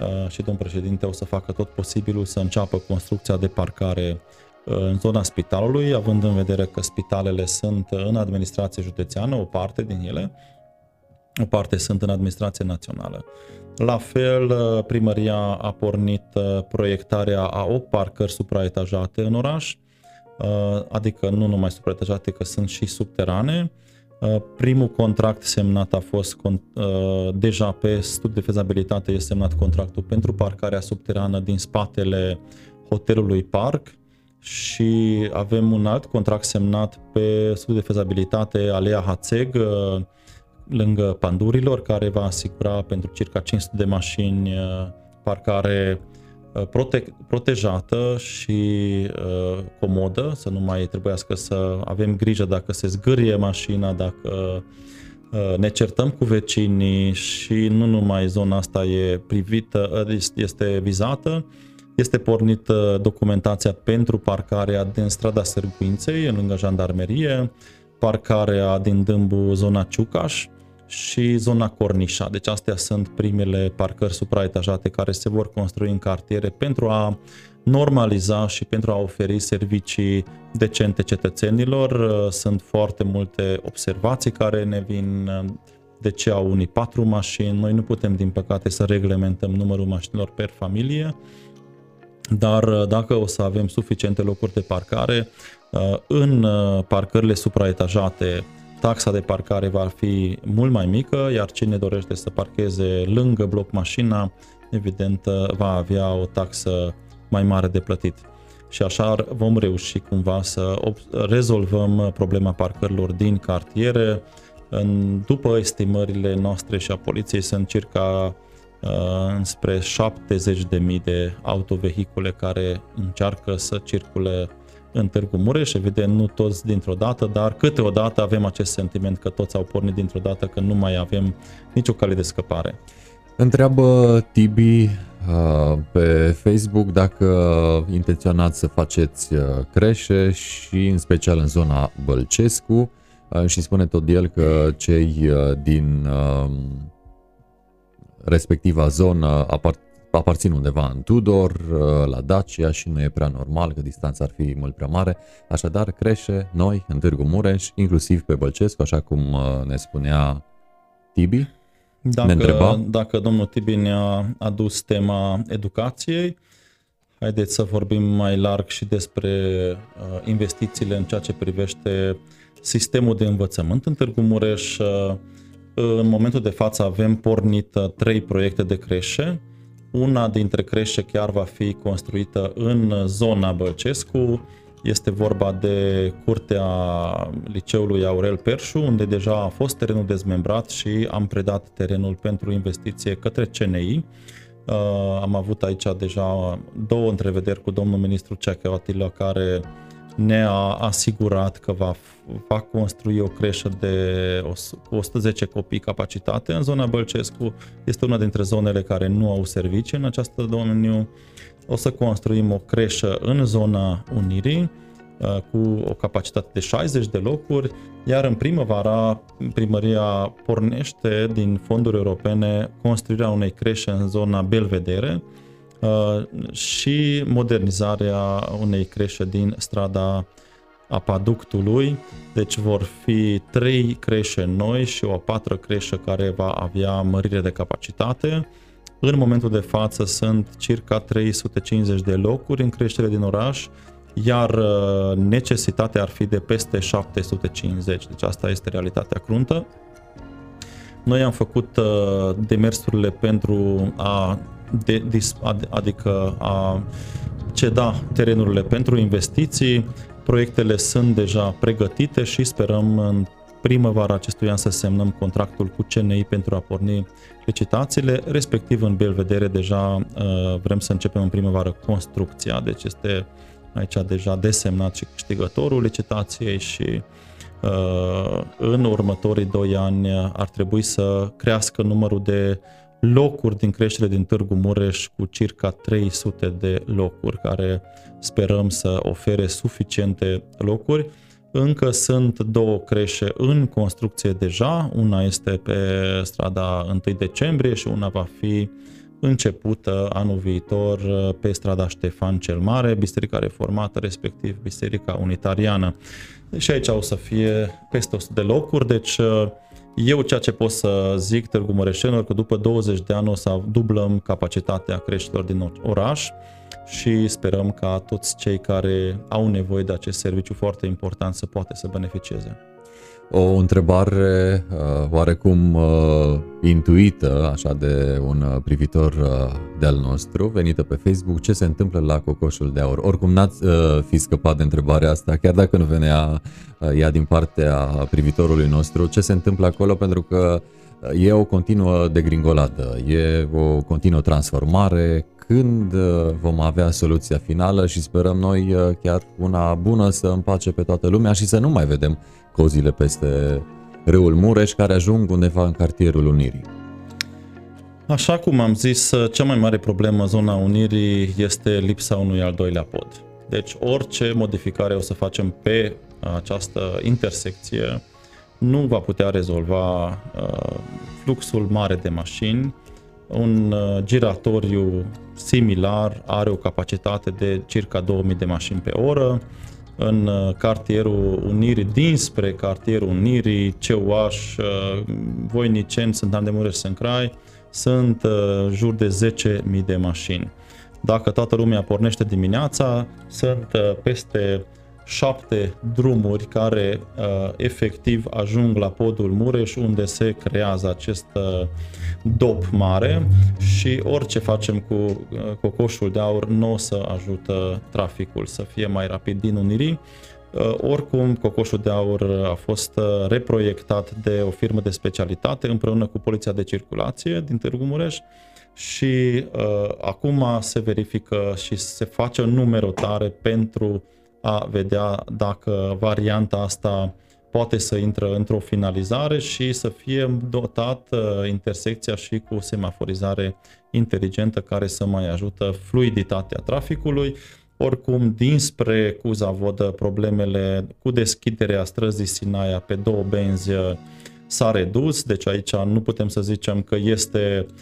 Speaker 2: uh, și domnul președinte o să facă tot posibilul să înceapă construcția de parcare uh, în zona spitalului, având în vedere că spitalele sunt în administrație județeană, o parte din ele, o parte sunt în administrație națională. La fel, uh, primăria a pornit uh, proiectarea a 8 parcări supraetajate în oraș, uh, adică nu numai supraetajate, că sunt și subterane. Primul contract semnat a fost deja pe studiu de fezabilitate, este semnat contractul pentru parcarea subterană din spatele hotelului Park și avem un alt contract semnat pe studiu de fezabilitate Alea Hațeg, lângă pandurilor, care va asigura pentru circa 500 de mașini uh, parcare uh, prote- protejată și uh, comodă, să nu mai trebuiască să avem grijă dacă se zgârie mașina, dacă uh, ne certăm cu vecinii și nu numai zona asta e privită, uh, este vizată, este pornită documentația pentru parcarea din strada Sârguinței, în lângă jandarmerie, parcarea din Dâmbu, zona Ciucaș, și zona Cornișa. Deci astea sunt primele parcări supraetajate care se vor construi în cartiere pentru a normaliza și pentru a oferi servicii decente cetățenilor. Sunt foarte multe observații care ne vin de ce au unii patru mașini. Noi nu putem, din păcate, să reglementăm numărul mașinilor per familie, dar dacă o să avem suficiente locuri de parcare, în parcările supraetajate taxa de parcare va fi mult mai mică, iar cine dorește să parcheze lângă bloc mașina, evident va avea o taxă mai mare de plătit. Și așa vom reuși cumva să rezolvăm problema parcărilor din cartiere. În, după estimările noastre și a poliției sunt circa uh, înspre 70.000 de autovehicule care încearcă să circule în Târgu Mureș, evident nu toți dintr-o dată, dar câteodată avem acest sentiment că toți au pornit dintr-o dată, că nu mai avem nicio cale de scăpare.
Speaker 1: Întreabă Tibi uh, pe Facebook dacă intenționați să faceți uh, creșe și în special în zona Bălcescu uh, și spune tot el că cei din respectiva zonă apart aparțin undeva în Tudor, uh, la Dacia și nu e prea normal că distanța ar fi mult prea mare, așadar crește noi în Târgu Mureș, inclusiv pe Bălcescu, așa cum uh, ne spunea Tibi.
Speaker 2: Dacă, ne întreba. dacă domnul Tibi ne-a adus tema educației, haideți să vorbim mai larg și despre uh, investițiile în ceea ce privește sistemul de învățământ în Târgu Mureș. În momentul de față avem pornit trei proiecte de creșe, una dintre creșe chiar va fi construită în zona Bălcescu. Este vorba de curtea liceului Aurel Perșu, unde deja a fost terenul dezmembrat și am predat terenul pentru investiție către CNI. Uh, am avut aici deja două întrevederi cu domnul ministru Ceacă Atila, care ne-a asigurat că va, va construi o creșă de 110 copii capacitate în zona Bălcescu. Este una dintre zonele care nu au servicii în această domeniu. O să construim o creșă în zona Unirii uh, cu o capacitate de 60 de locuri, iar în primăvara primăria pornește din fonduri europene construirea unei creșe în zona Belvedere, Uh, și modernizarea unei creșe din strada Apaductului, deci vor fi trei creșe noi și o a patra creșă care va avea mărire de capacitate. În momentul de față sunt circa 350 de locuri în creștere din oraș, iar uh, necesitatea ar fi de peste 750, deci asta este realitatea cruntă. Noi am făcut uh, demersurile pentru a de, adică a ceda terenurile pentru investiții. Proiectele sunt deja pregătite și sperăm în primăvara acestui an să semnăm contractul cu CNI pentru a porni licitațiile, respectiv în Belvedere deja uh, vrem să începem în primăvară construcția, deci este aici deja desemnat și câștigătorul licitației și uh, în următorii doi ani ar trebui să crească numărul de locuri din creștere din Târgu Mureș cu circa 300 de locuri, care sperăm să ofere suficiente locuri. Încă sunt două creșe în construcție deja, una este pe strada 1 decembrie și una va fi începută anul viitor pe strada Ștefan cel Mare, Biserica Reformată, respectiv Biserica Unitariană. Și aici o să fie peste 100 de locuri, deci eu ceea ce pot să zic Târgu Mureșenilor că după 20 de ani o să dublăm capacitatea creșterilor din oraș și sperăm ca toți cei care au nevoie de acest serviciu foarte important să poată să beneficieze.
Speaker 1: O întrebare uh, oarecum uh, intuită, așa de un uh, privitor uh, de-al nostru, venită pe Facebook, ce se întâmplă la Cocoșul de Aur. Oricum n-ați uh, fi scăpat de întrebarea asta, chiar dacă nu venea uh, ea din partea privitorului nostru, ce se întâmplă acolo, pentru că uh, e o continuă degringoladă, e o continuă transformare, când uh, vom avea soluția finală? Și sperăm noi uh, chiar una bună să împace pe toată lumea și să nu mai vedem cozile peste râul Mureș care ajung undeva în cartierul Unirii.
Speaker 2: Așa cum am zis, cea mai mare problemă în zona Unirii este lipsa unui al doilea pod. Deci orice modificare o să facem pe această intersecție nu va putea rezolva uh, fluxul mare de mașini. Un uh, giratoriu similar are o capacitate de circa 2000 de mașini pe oră. În uh, cartierul Unirii, dinspre cartierul Unirii, Ceuaș, uh, Voinicenți, sunt Andemureș, Sâncrai, sunt uh, jur de 10.000 de mașini. Dacă toată lumea pornește dimineața, sunt uh, peste șapte drumuri care uh, efectiv ajung la podul Mureș unde se creează acest uh, dop mare și orice facem cu uh, cocoșul de aur nu o să ajută traficul să fie mai rapid din Unirii. Uh, oricum, cocoșul de aur a fost uh, reproiectat de o firmă de specialitate împreună cu Poliția de Circulație din Târgu Mureș și uh, acum se verifică și se face o numerotare pentru a vedea dacă varianta asta poate să intră într-o finalizare și să fie dotat uh, intersecția și cu semaforizare inteligentă care să mai ajută fluiditatea traficului. Oricum, dinspre Cuza-Vodă, problemele cu deschiderea străzii Sinaia pe două benzi uh, s-a redus, deci aici nu putem să zicem că este uh,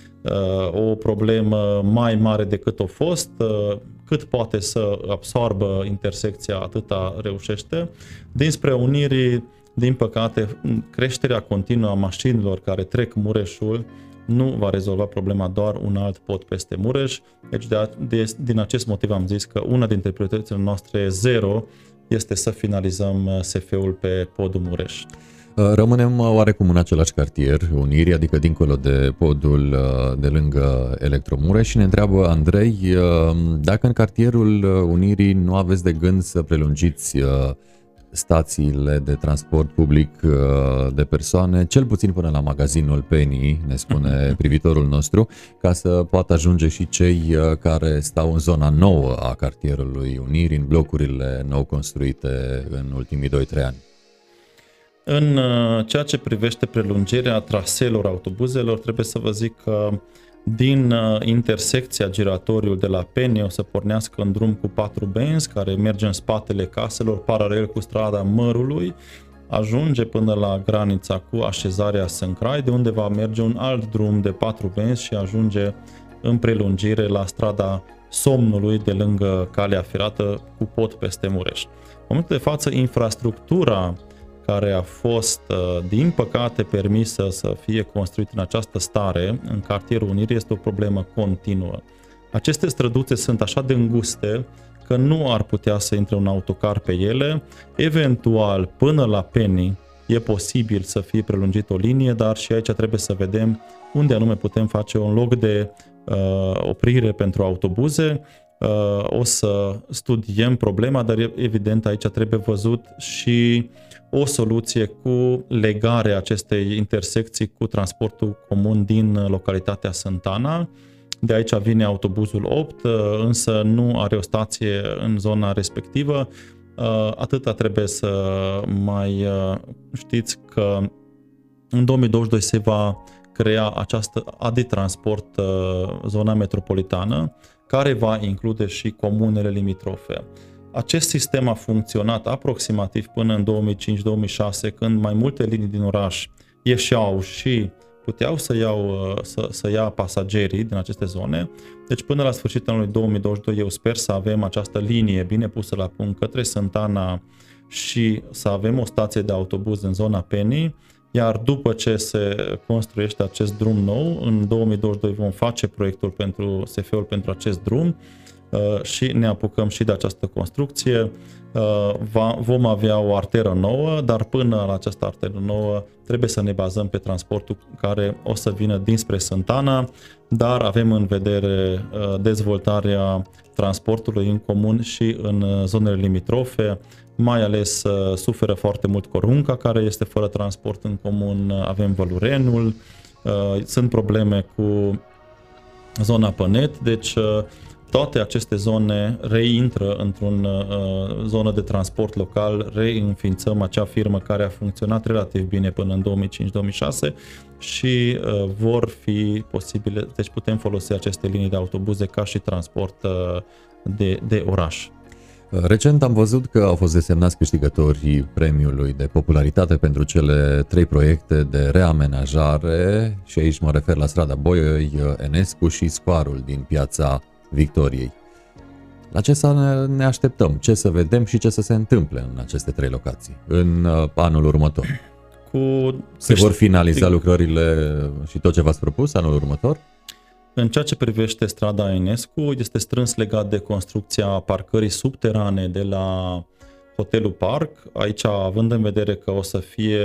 Speaker 2: o problemă mai mare decât a fost. Uh, cât poate să absorbă intersecția, atâta reușește. Dinspre Unirii, din păcate, creșterea continuă a mașinilor care trec Mureșul nu va rezolva problema doar un alt pod peste Mureș. Deci de, de, din acest motiv am zis că una dintre prioritățile noastre zero este să finalizăm uh, SF-ul pe podul Mureș.
Speaker 1: Uh, rămânem uh, oarecum în același cartier, Unirii, adică dincolo de podul uh, de lângă Electromure și ne întreabă Andrei dacă în cartierul Unirii nu aveți de gând să prelungiți stațiile de transport public de persoane, cel puțin până la magazinul Penny, ne spune [laughs] privitorul nostru, ca să poată ajunge și cei care stau în zona nouă a cartierului Unirii, în blocurile nou construite în ultimii 2-3 ani.
Speaker 2: În uh, ceea ce privește prelungirea traseelor autobuzelor, trebuie să vă zic că din uh, intersecția giratoriul de la Pene o să pornească în drum cu patru benzi care merge în spatele caselor paralel cu strada Mărului, ajunge până la granița cu așezarea Sâncrai, de unde va merge un alt drum de patru benzi și ajunge în prelungire la strada Somnului de lângă calea ferată cu pot peste Mureș. În momentul de față, infrastructura care a fost, uh, din păcate, permisă să fie construit în această stare, în cartierul Unirii, este o problemă continuă. Aceste străduțe sunt așa de înguste că nu ar putea să intre un autocar pe ele. Eventual, până la Penny, e posibil să fie prelungit o linie, dar și aici trebuie să vedem unde anume putem face un loc de uh, oprire pentru autobuze. Uh, o să studiem problema, dar evident aici trebuie văzut și o soluție cu legarea acestei intersecții cu transportul comun din localitatea Santana. De aici vine autobuzul 8, însă nu are o stație în zona respectivă. Atâta trebuie să mai știți că în 2022 se va crea această AD Transport zona metropolitană, care va include și comunele limitrofe. Acest sistem a funcționat aproximativ până în 2005-2006, când mai multe linii din oraș ieșeau și puteau să, iau, să, să ia pasagerii din aceste zone. Deci până la sfârșitul anului 2022 eu sper să avem această linie bine pusă la punct către Santana și să avem o stație de autobuz în zona Penny, iar după ce se construiește acest drum nou, în 2022 vom face proiectul pentru SF-ul pentru acest drum Uh, și ne apucăm și de această construcție. Uh, vom avea o arteră nouă, dar până la această arteră nouă trebuie să ne bazăm pe transportul care o să vină dinspre Santana, dar avem în vedere uh, dezvoltarea transportului în comun și în zonele limitrofe, mai ales suferă foarte mult Corunca, care este fără transport în comun, avem Vălurenul, sunt probleme cu zona Pănet, deci toate aceste zone reintră într-un uh, zonă de transport local, reînființăm acea firmă care a funcționat relativ bine până în 2005-2006 și uh, vor fi posibile, deci putem folosi aceste linii de autobuze ca și transport uh, de, de oraș.
Speaker 1: Recent am văzut că au fost desemnați câștigătorii premiului de popularitate pentru cele trei proiecte de reamenajare și aici mă refer la strada Boioi, Enescu și Scoarul din piața Victoriei. La ce să ne așteptăm? Ce să vedem și ce să se întâmple în aceste trei locații în uh, anul următor? Cu se vor finaliza lucrările și tot ce v-ați propus anul următor?
Speaker 2: În ceea ce privește strada Enescu, este strâns legat de construcția parcării subterane de la Hotelul Park. Aici, având în vedere că o să fie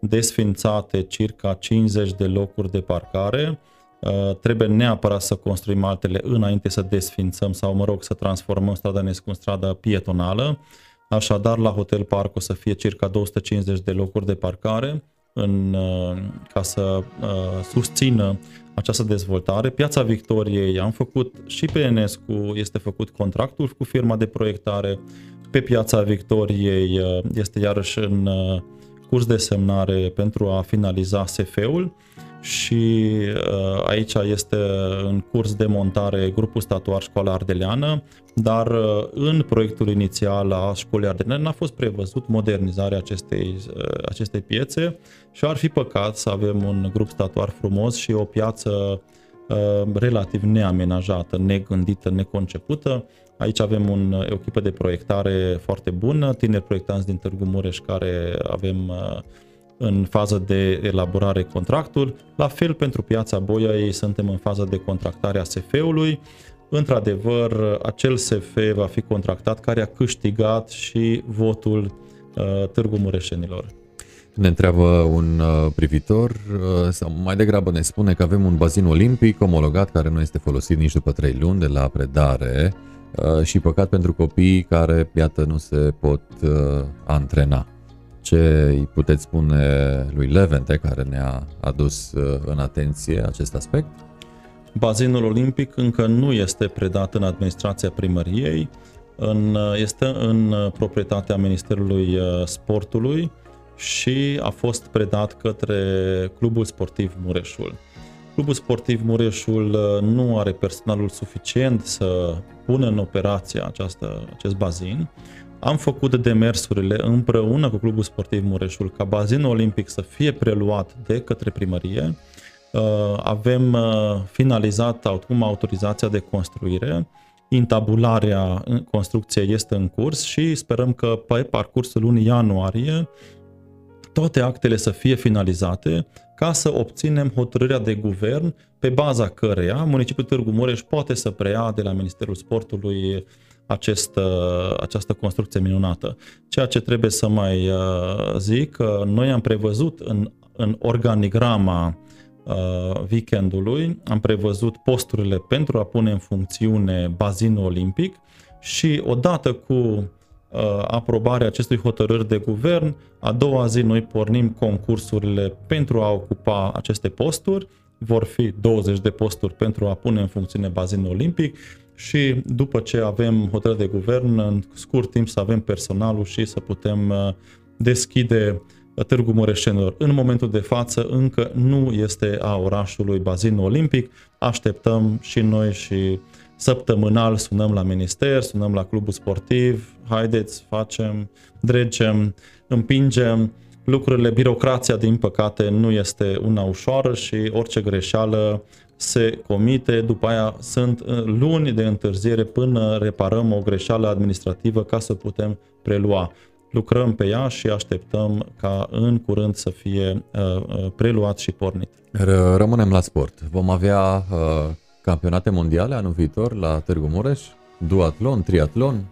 Speaker 2: desfințate circa 50 de locuri de parcare, uh, trebuie neapărat să construim altele înainte să desfințăm sau, mă rog, să transformăm strada Enescu în stradă pietonală. Așadar, la Hotel Park o să fie circa 250 de locuri de parcare în, uh, ca să uh, susțină această dezvoltare. Piața Victoriei am făcut și pe Enescu, este făcut contractul cu firma de proiectare. Pe Piața Victoriei uh, este iarăși în uh, curs de semnare pentru a finaliza SF-ul și uh, aici este în curs de montare grupul statuar Școala Ardeleană, dar uh, în proiectul inițial a Școlii Ardeleane n-a fost prevăzut modernizarea acestei, uh, acestei piețe și ar fi păcat să avem un grup statuar frumos și o piață relativ neamenajată, negândită, neconcepută. Aici avem un, o echipă de proiectare foarte bună, tineri proiectanți din Târgu Mureș care avem în fază de elaborare contractul. La fel pentru piața Boiai suntem în fază de contractare a SF-ului. Într-adevăr, acel SF va fi contractat care a câștigat și votul uh, Târgu Mureșenilor.
Speaker 1: Ne întreabă un uh, privitor uh, sau mai degrabă ne spune că avem un bazin olimpic omologat care nu este folosit nici după trei luni de la predare uh, și păcat pentru copiii care, iată, nu se pot uh, antrena. Ce îi puteți spune lui Levente, care ne-a adus uh, în atenție acest aspect?
Speaker 2: Bazinul olimpic încă nu este predat în administrația primăriei, în, uh, este în uh, proprietatea Ministerului Sportului și a fost predat către Clubul Sportiv Mureșul. Clubul Sportiv Mureșul nu are personalul suficient să pună în operație această, acest bazin, am făcut demersurile împreună cu Clubul Sportiv Mureșul ca bazinul olimpic să fie preluat de către primărie. Uh, avem uh, finalizat acum autorizația de construire, intabularea construcției este în curs și sperăm că pe parcursul lunii ianuarie toate actele să fie finalizate ca să obținem hotărârea de guvern pe baza căreia municipiul Târgu Mureș poate să preia de la Ministerul Sportului acest, această construcție minunată. Ceea ce trebuie să mai uh, zic, noi am prevăzut în, în organigrama uh, weekendului, am prevăzut posturile pentru a pune în funcțiune bazinul olimpic și odată cu uh, aprobarea acestui hotărâri de guvern, a doua zi noi pornim concursurile pentru a ocupa aceste posturi, vor fi 20 de posturi pentru a pune în funcțiune bazinul olimpic și după ce avem hotărâre de guvern, în scurt timp să avem personalul și să putem uh, deschide Târgu Mureșenilor. În momentul de față încă nu este a orașului bazinul olimpic, așteptăm și noi și săptămânal sunăm la minister, sunăm la clubul sportiv, haideți, facem, dregem, împingem, lucrurile, birocrația din păcate nu este una ușoară și orice greșeală se comite, după aia sunt uh, luni de întârziere până reparăm o greșeală administrativă ca să putem prelua. Lucrăm pe ea și așteptăm ca în curând să fie uh, uh preluat și pornit.
Speaker 1: Rămânem la sport. Vom avea uh, campionate mondiale anul viitor la Târgu Mureș? Duatlon, triatlon?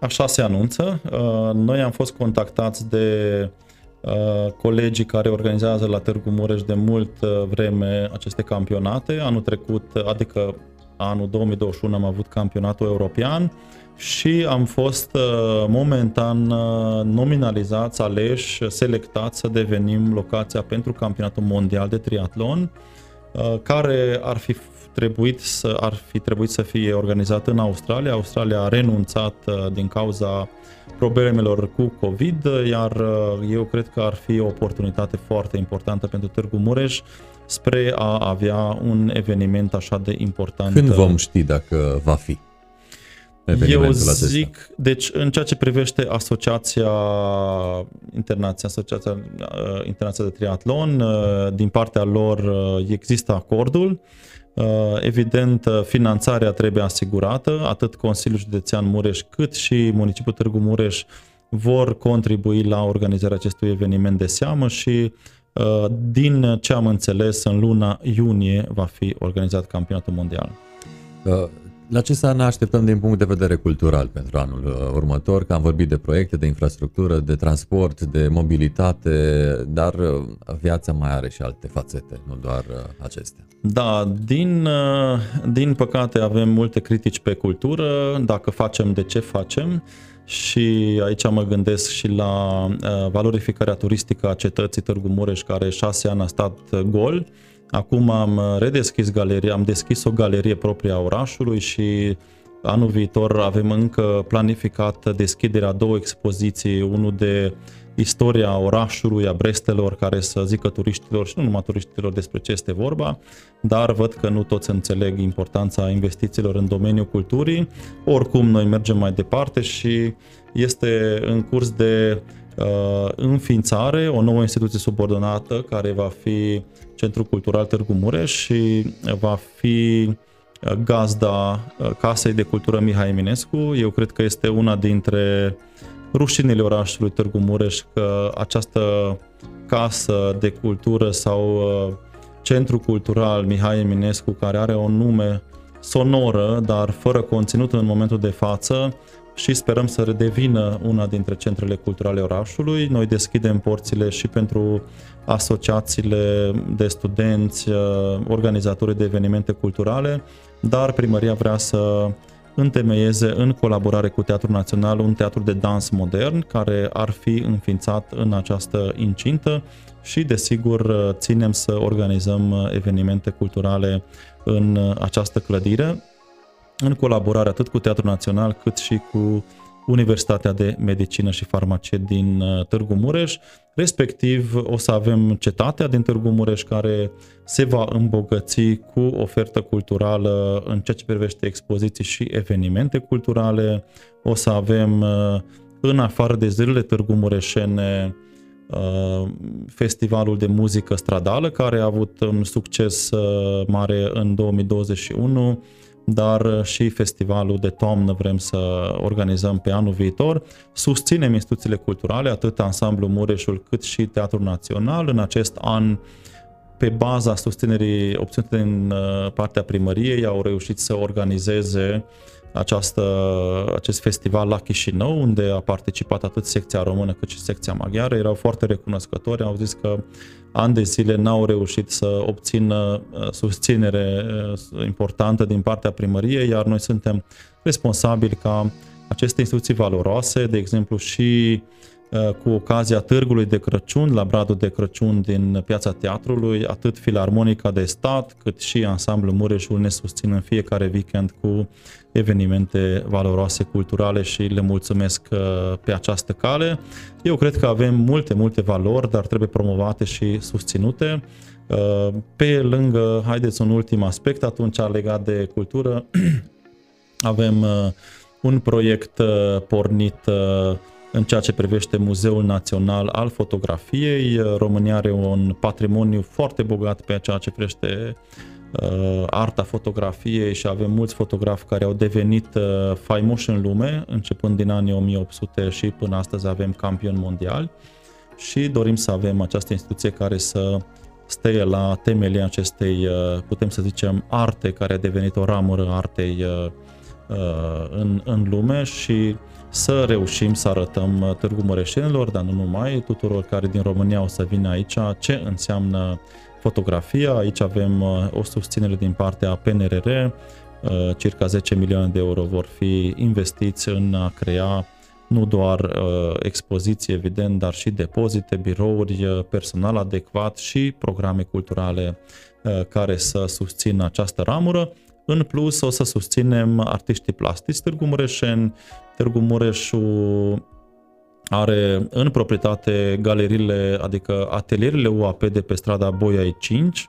Speaker 2: Așa se anunță. Uh, noi am fost contactați de uh, Uh, colegii care organizează la Târgu Mureș de mult uh, vreme aceste campionate. Anul trecut, adică anul 2021 am avut campionatul european și am fost uh, momentan nominalizați, aleși, selectați să devenim locația pentru campionatul mondial de triatlon, care ar fi trebuit să, ar fi trebuit să fie organizat în Australia. Australia a renunțat din cauza problemelor cu COVID, iar uh, eu cred că ar fi o oportunitate foarte importantă pentru Târgu Mureș spre a avea un eveniment așa de important.
Speaker 1: Când vom ști dacă va fi? evenimentul
Speaker 2: Eu
Speaker 1: acesta?
Speaker 2: zic, deci în ceea ce privește Asociația Internațională, Asociația uh, Internațională de Triatlon, uh, din partea lor uh, există acordul. Uh, Evident, uh, finanțarea trebuie asigurată, atât Consiliul Județean Mureș cât și Municipiul Târgu Mureș vor contribui la organizarea acestui eveniment de seamă și uh, din ce am înțeles, în luna iunie va fi organizat campionatul mondial.
Speaker 1: Uh, La ce să ne așteptăm din punct de vedere cultural pentru anul uh, următor? Că am vorbit de proiecte, de infrastructură, de transport, de mobilitate, dar uh, viața mai are și alte fațete, nu doar uh, acestea.
Speaker 2: Da, din, uh, din păcate avem multe critici pe cultură, dacă facem, de ce facem și aici mă gândesc și la uh, valorificarea turistică a cetății Târgu Mureș, care șase ani a stat uh, gol. Acum am redeschis galeria, am deschis o galerie proprie a orașului și anul viitor avem încă planificat deschiderea a două expoziții, unul de istoria orașului, a Brestelor, care să zică turiștilor și nu numai turiștilor despre ce este vorba, dar văd că nu toți înțeleg importanța investițiilor în domeniul culturii. Oricum, noi mergem mai departe și este în curs de uh, înființare o nouă instituție subordonată care va fi Centrul Cultural Târgu Mureș și va fi uh, gazda uh, Casei de Cultură Mihai Eminescu. Eu cred că este una dintre rușinile orașului Târgu Mureș că această casă de cultură sau uh, centru cultural Mihai Eminescu, care are un nume sonoră, dar fără conținut în momentul de față și sperăm să redevină una dintre centrele culturale orașului. Noi deschidem porțile și pentru asociațiile de studenți, uh, organizatorii de evenimente culturale, dar primăria vrea să întemeieze în colaborare cu Teatrul Național un teatru de dans modern care ar fi înființat în această incintă și desigur ținem să organizăm evenimente culturale în această clădire în colaborare atât cu Teatrul Național cât și cu Universitatea de Medicină și Farmacie din uh, Târgu Mureș, respectiv o să avem cetatea din Târgu Mureș care se va îmbogăți cu ofertă culturală în ceea ce privește expoziții și evenimente culturale. O să avem uh, în afară de zilele Târgu Mureșene uh, festivalul de muzică stradală care a avut un succes mare în 2021 dar uh, și festivalul de toamnă vrem să organizăm pe anul viitor. Susținem instituțiile culturale, atât Ansamblu Mureșul cât și Teatrul Național. În acest an, pe baza susținerii obținute din uh, partea primăriei, au reușit să organizeze această, acest festival la Chișinău, unde a participat atât secția română cât și secția maghiară. Erau foarte recunoscători, au zis că ani de zile n-au reușit să obțină uh, susținere uh, importantă din partea primăriei, iar noi suntem responsabili ca aceste instituții valoroase, de exemplu și uh, cu ocazia târgului de Crăciun, la Bradul de Crăciun din Piața Teatrului, atât Filarmonica de Stat, cât și Ansamblul Mureșul ne susțin în fiecare weekend cu evenimente valoroase culturale și le mulțumesc uh, pe această cale. Eu cred că avem multe, multe valori, dar trebuie promovate și susținute. Uh, pe lângă, haideți un ultim aspect, atunci legat de cultură, [clears throat] avem uh, un proiect pornit în ceea ce privește Muzeul Național al Fotografiei. România are un patrimoniu foarte bogat pe ceea ce privește uh, arta fotografiei și avem mulți fotografi care au devenit uh, faimoși în lume, începând din anii 1800 și până astăzi avem campioni mondiali și dorim să avem această instituție care să steie la temelia acestei, uh, putem să zicem, arte care a devenit o ramură artei uh, uh, în, în lume și să reușim să arătăm uh, Târgu Mureșenilor, dar nu numai, tuturor care din România o să vină aici, ce înseamnă fotografia. Aici avem uh, o susținere din partea PNRR, uh, circa 10 milioane de euro vor fi investiți în a crea nu doar uh, expoziții, evident, dar și depozite, birouri, personal adecvat și programe culturale uh, care să susțină această ramură. În plus, o să susținem artiștii plastici Târgu Mureșeni. Târgu Mureșul are în proprietate galeriile, adică atelierele UAP de pe strada Boiai 5,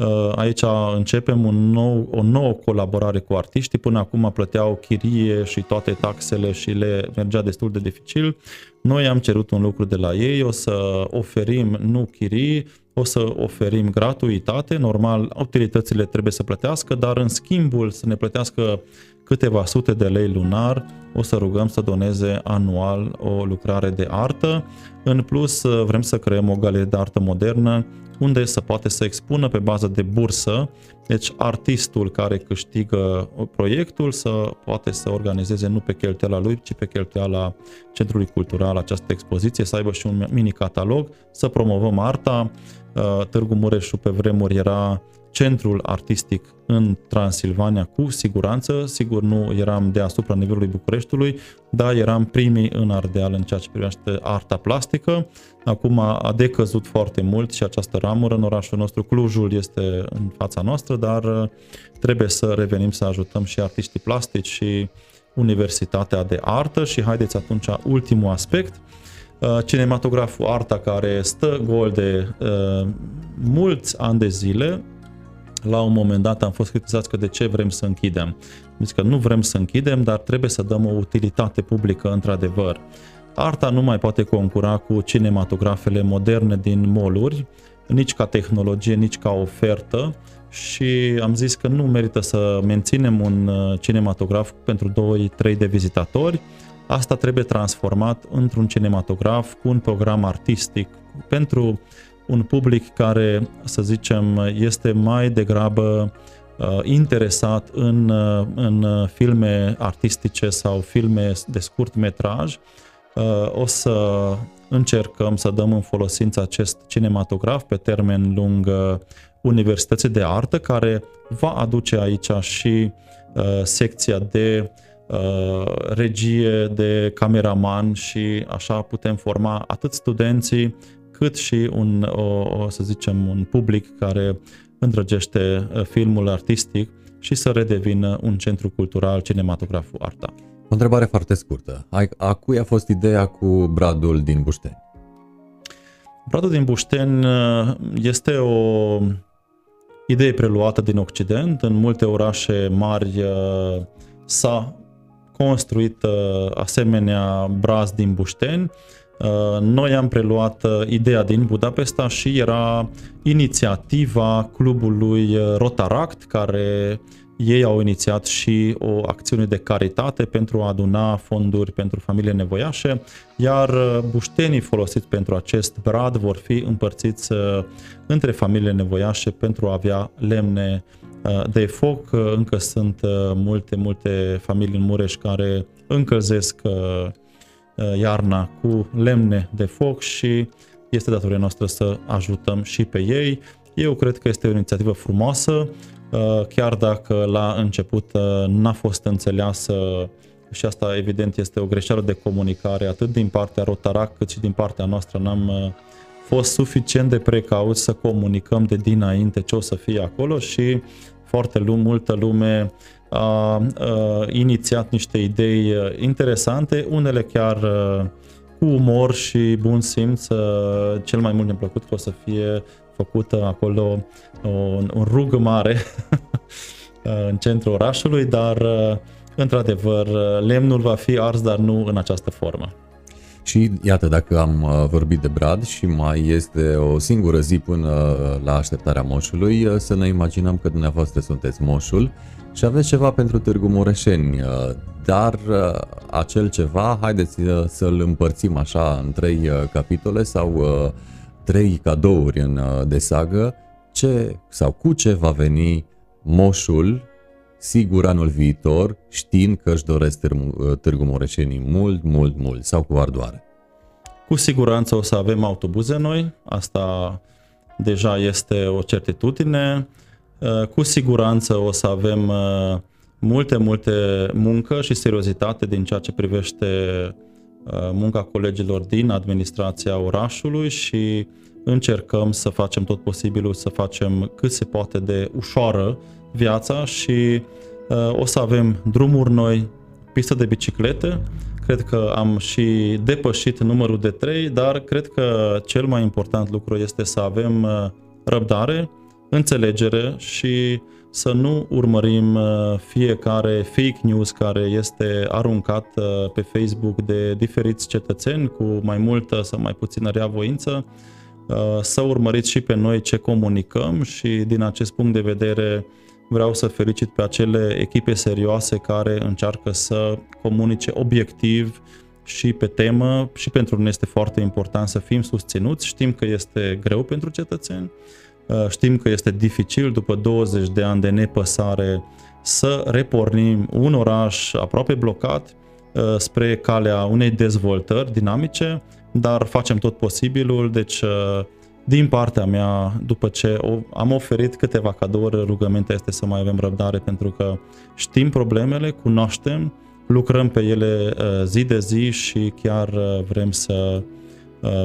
Speaker 2: Uh, aici începem un nou, o nouă colaborare cu artiștii. Până acum plăteau chirie și toate taxele și le mergea destul de dificil. Noi am cerut un lucru de la ei, o să oferim nu chirii, o să oferim gratuitate. Normal, utilitățile trebuie să plătească, dar în schimbul să ne plătească câteva sute de lei lunar, o să rugăm să doneze anual o lucrare de artă. În plus, vrem să creăm o galerie de artă modernă unde se poate să expună pe bază de bursă, deci artistul care câștigă proiectul să poate să organizeze nu pe cheltuiala lui, ci pe cheltuiala Centrului Cultural această expoziție, să aibă și un mini catalog, să promovăm arta. Uh, Târgu Mureșu pe vremuri era centrul artistic în Transilvania cu siguranță, sigur nu eram deasupra nivelului Bucureștiului, dar eram primii în Ardeal în ceea ce privește arta plastică. Acum a decăzut foarte mult și această ramură în orașul nostru. Clujul este în fața noastră, dar uh, trebuie să revenim să ajutăm și artiștii plastici și Universitatea de Artă și haideți atunci ultimul aspect, uh, cinematograful Arta care stă gol de uh, mulți ani de zile, la un moment dat am fost critizați că de ce vrem să închidem. Zic că nu vrem să închidem, dar trebuie să dăm o utilitate publică într-adevăr. Arta nu mai poate concura cu cinematografele moderne din moluri, nici ca tehnologie, nici ca ofertă și am zis că nu merită să menținem un uh, cinematograf pentru 2-3 de vizitatori. Asta trebuie transformat într-un cinematograf cu un program artistic pentru un public care, să zicem, este mai degrabă uh, interesat în, uh, în filme artistice sau filme de scurt metraj, uh, o să încercăm să dăm în folosință acest cinematograf pe termen lung Universității de Artă, care va aduce aici și secția de regie, de cameraman și așa putem forma atât studenții cât și un, o, o, să zicem, un public care îndrăgește uh, filmul artistic și să redevină un centru cultural cinematograful Arta.
Speaker 1: O întrebare foarte scurtă. A cui a fost ideea cu Bradul din Bușteni?
Speaker 2: Bradul din Bușteni uh, este o idee preluată din Occident. În multe orașe mari uh, s-a construit asemenea braz din Bușteni Uh, noi am preluat uh, ideea din Budapesta și era inițiativa clubului uh, Rotaract, care ei au inițiat și o acțiune de caritate pentru a aduna fonduri pentru familie nevoiașe, iar buștenii folosiți pentru acest brad vor fi împărțiți între familiile nevoiașe pentru a avea lemne de foc. Încă sunt multe, multe familii în Mureș care încălzesc Uh, iarna cu lemne de foc și este datoria noastră să ajutăm și pe ei. Eu cred că este o inițiativă frumoasă, uh, chiar dacă la început uh, n-a fost înțeleasă și asta evident este o greșeală de comunicare atât din partea Rotarac cât și din partea noastră n-am fost suficient de precauți să comunicăm de dinainte ce o să fie acolo și foarte multă lume a, a inițiat niște idei interesante, unele chiar cu umor și bun simț. Cel mai mult ne-a plăcut că o să fie făcută acolo un, un rug mare [laughs] în centrul orașului, dar într-adevăr lemnul va fi ars, dar nu în această formă.
Speaker 1: Și iată, dacă am vorbit de brad și mai este o singură zi până la așteptarea moșului, să ne imaginăm că dumneavoastră sunteți moșul și aveți ceva pentru Târgu Mureșeni, uh, dar uh, acel ceva, haideți uh, să-l împărțim așa în trei capitole sau trei cadouri în de sagă, ce sau cu ce va veni moșul sigur anul viitor, știind că își doresc Târgu, Târgu Mureșenii mult, mult, mult sau cu ardoare.
Speaker 2: Cu siguranță o să avem autobuze noi, asta deja este o certitudine. Uh, cu siguranță o să avem uh, multe, multe muncă și seriozitate din ceea ce privește uh, munca colegilor din administrația orașului și încercăm să facem tot posibilul să facem cât se poate de ușoară viața și o să avem drumuri noi, pistă de biciclete, cred că am și depășit numărul de 3, dar cred că cel mai important lucru este să avem răbdare, înțelegere și să nu urmărim uh, fiecare fake news care este aruncat uh, pe Facebook de diferiți cetățeni cu mai multă sau mai puțină reavoință, uh, să urmăriți și pe noi ce comunicăm și din acest punct de vedere vreau să felicit pe acele echipe serioase care încearcă să comunice obiectiv și pe temă și pentru noi este foarte important să fim susținuți. Știm că este greu pentru cetățeni, Uh, știm că este dificil după 20 de ani de nepăsare să repornim un oraș aproape blocat uh, spre calea unei dezvoltări dinamice, dar facem tot posibilul, deci uh, din partea mea, după ce am oferit câteva cadouri, rugămintea este să mai avem răbdare pentru că știm problemele, cunoaștem, lucrăm pe ele zi de zi și chiar vrem să Uh,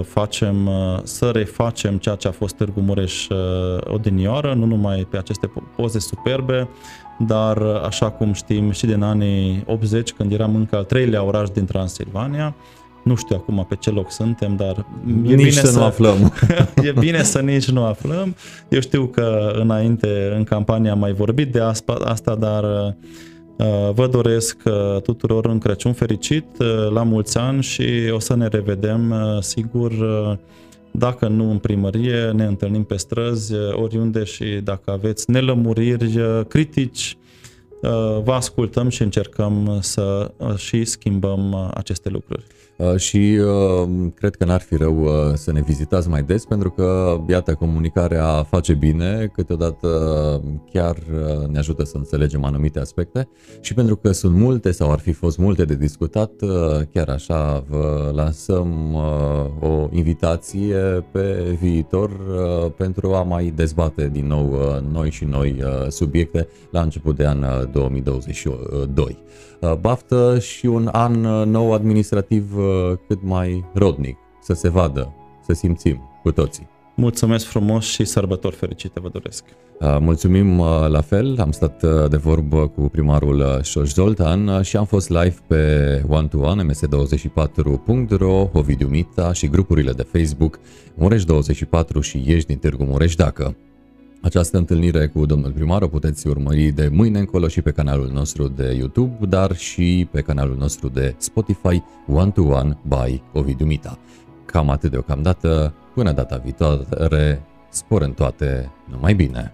Speaker 2: facem, uh, să refacem ceea ce a fost Târgu Mureș uh, odinioară, nu numai pe aceste poze superbe, dar așa cum știm și din anii 80, când eram încă al treilea oraș din Transilvania, nu știu acum pe ce loc suntem, dar
Speaker 1: e nici bine să, să nu aflăm. [laughs]
Speaker 2: e bine să nici nu aflăm. Eu știu că înainte, în campanie am mai vorbit de asta, dar Uh, vă doresc uh, tuturor un Crăciun fericit, uh, la mulți ani și o să ne revedem, sigur, dacă nu în primărie, ne întâlnim pe străzi, oriunde și dacă aveți nelămuriri, critici, vă ascultăm și încercăm să și schimbăm aceste lucruri.
Speaker 1: Uh, și uh, cred că n-ar fi rău uh, să ne vizitați mai des pentru că, iată, comunicarea face bine, câteodată chiar ne ajută să înțelegem anumite aspecte și pentru că sunt multe sau ar fi fost multe de discutat, chiar așa vă lansăm o invitație pe viitor pentru a mai dezbate din nou noi și noi subiecte la început de an 2022. Baftă și un an nou administrativ cât mai rodnic, să se vadă, să simțim cu toții.
Speaker 2: Mulțumesc frumos și sărbători fericite vă doresc.
Speaker 1: Mulțumim la fel, am stat de vorbă cu primarul Șoș Zoltan și am fost live pe one-to-one ms24.ro, Ovidiu Mita și grupurile de Facebook Mureș24 și Ieși din Târgu Mureș dacă. Această întâlnire cu domnul primar o puteți urmări de mâine încolo și pe canalul nostru de YouTube, dar și pe canalul nostru de Spotify One to One by Ovidiu Mita. Cam atât deocamdată, până data viitoare, spor în toate, numai bine!